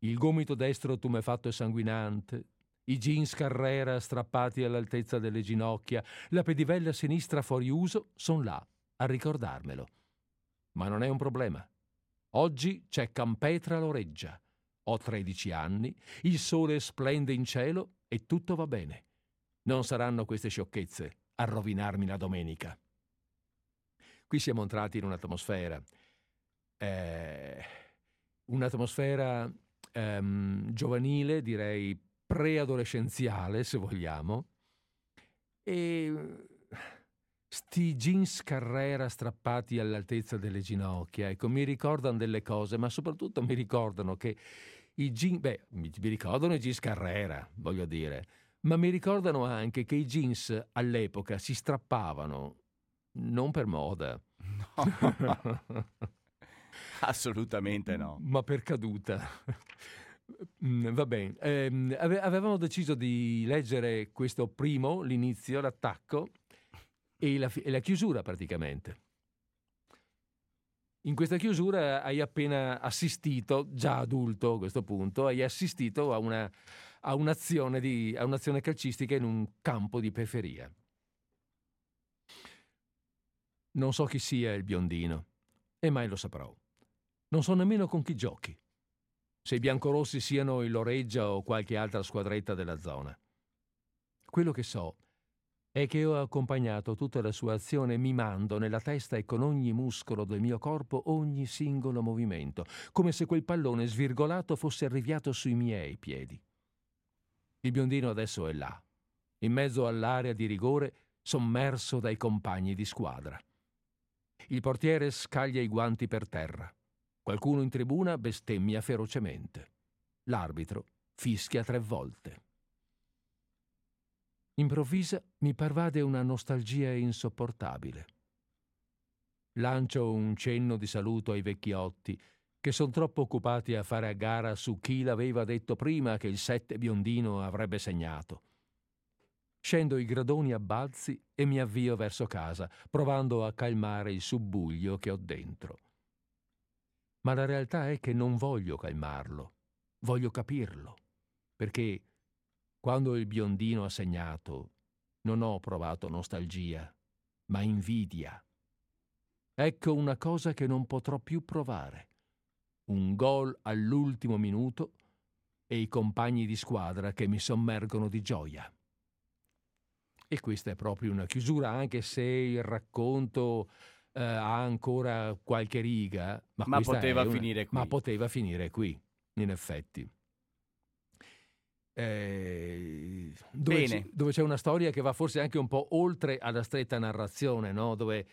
Il gomito destro tumefatto e sanguinante, i jeans Carrera strappati all'altezza delle ginocchia, la pedivella sinistra fuori uso, son là a ricordarmelo. Ma non è un problema. Oggi c'è Campetra Loreggia. Ho 13 anni, il sole splende in cielo e tutto va bene. Non saranno queste sciocchezze a rovinarmi la domenica. Qui siamo entrati in un'atmosfera, eh, un'atmosfera ehm, giovanile, direi preadolescenziale, se vogliamo, e sti jeans Carrera strappati all'altezza delle ginocchia, ecco, mi ricordano delle cose, ma soprattutto mi ricordano che i jeans, beh, mi, ricordano i jeans Carrera, voglio dire, ma mi ricordano anche che i jeans all'epoca si strappavano non per moda. No. Assolutamente no. Ma per caduta. Mm, va bene. Eh, avevamo deciso di leggere questo primo, l'inizio, l'attacco e la, e la chiusura praticamente. In questa chiusura hai appena assistito, già adulto a questo punto, hai assistito a, una, a, un'azione, di, a un'azione calcistica in un campo di periferia. Non so chi sia il biondino e mai lo saprò. Non so nemmeno con chi giochi. Se i biancorossi siano il Loreggia o qualche altra squadretta della zona. Quello che so è che ho accompagnato tutta la sua azione mimando nella testa e con ogni muscolo del mio corpo ogni singolo movimento, come se quel pallone svirgolato fosse arriviato sui miei piedi. Il biondino adesso è là, in mezzo all'area di rigore, sommerso dai compagni di squadra. Il portiere scaglia i guanti per terra. Qualcuno in tribuna bestemmia ferocemente. L'arbitro fischia tre volte. Improvvisa mi parvade una nostalgia insopportabile. Lancio un cenno di saluto ai vecchiotti che sono troppo occupati a fare a gara su chi l'aveva detto prima che il sette biondino avrebbe segnato. Scendo i gradoni a balzi e mi avvio verso casa, provando a calmare il subbuglio che ho dentro. Ma la realtà è che non voglio calmarlo, voglio capirlo, perché quando il biondino ha segnato, non ho provato nostalgia, ma invidia. Ecco una cosa che non potrò più provare. Un gol all'ultimo minuto e i compagni di squadra che mi sommergono di gioia. E questa è proprio una chiusura, anche se il racconto eh, ha ancora qualche riga. Ma, ma poteva una, finire qui. Ma poteva finire qui, in effetti. Eh, dove, Bene. c- dove c'è una storia che va forse anche un po' oltre alla stretta narrazione, no? dove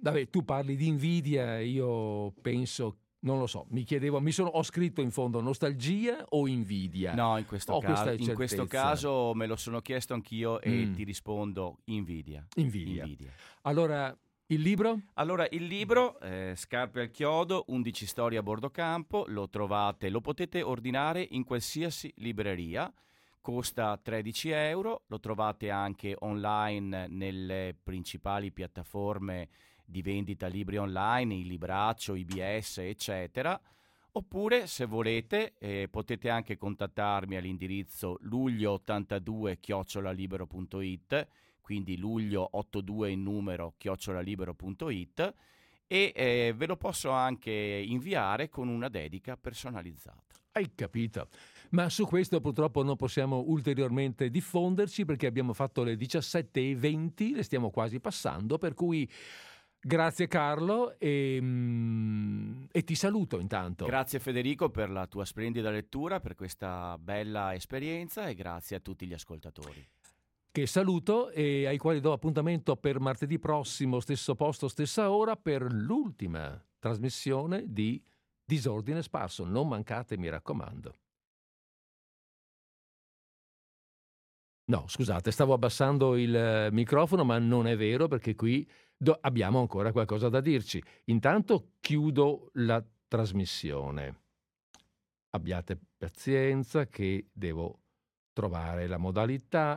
vabbè, tu parli di invidia, io penso, non lo so, mi chiedevo, mi sono, ho scritto in fondo nostalgia o invidia? No, in questo, Ho caso, in questo caso me lo sono chiesto anch'io e Mm. ti rispondo invidia. Invidia. Invidia. Allora, il libro? Allora, il libro eh, Scarpe al chiodo, 11 storie a bordo campo, lo trovate, lo potete ordinare in qualsiasi libreria, costa 13 euro, lo trovate anche online nelle principali piattaforme di vendita libri online, il Libraccio, IBS, eccetera. Oppure, se volete, eh, potete anche contattarmi all'indirizzo luglio82 chiocciolalibero.it quindi luglio 82 in numero chiocciolalibero.it e eh, ve lo posso anche inviare con una dedica personalizzata. Hai capito. Ma su questo purtroppo non possiamo ulteriormente diffonderci perché abbiamo fatto le 17.20, le stiamo quasi passando, per cui grazie Carlo e, mm, e, ti saluto intanto. Grazie Federico per la tua splendida lettura, per questa bella esperienza e grazie a tutti gli ascoltatori che saluto e ai quali do appuntamento per martedì prossimo, stesso posto, stessa ora, per l'ultima trasmissione di Disordine Sparso. Non mancate, mi raccomando. No, scusate, stavo abbassando il eh, microfono, ma non è vero perché qui do- abbiamo ancora qualcosa da dirci. Intanto chiudo la trasmissione. Abbiate pazienza che devo trovare la modalità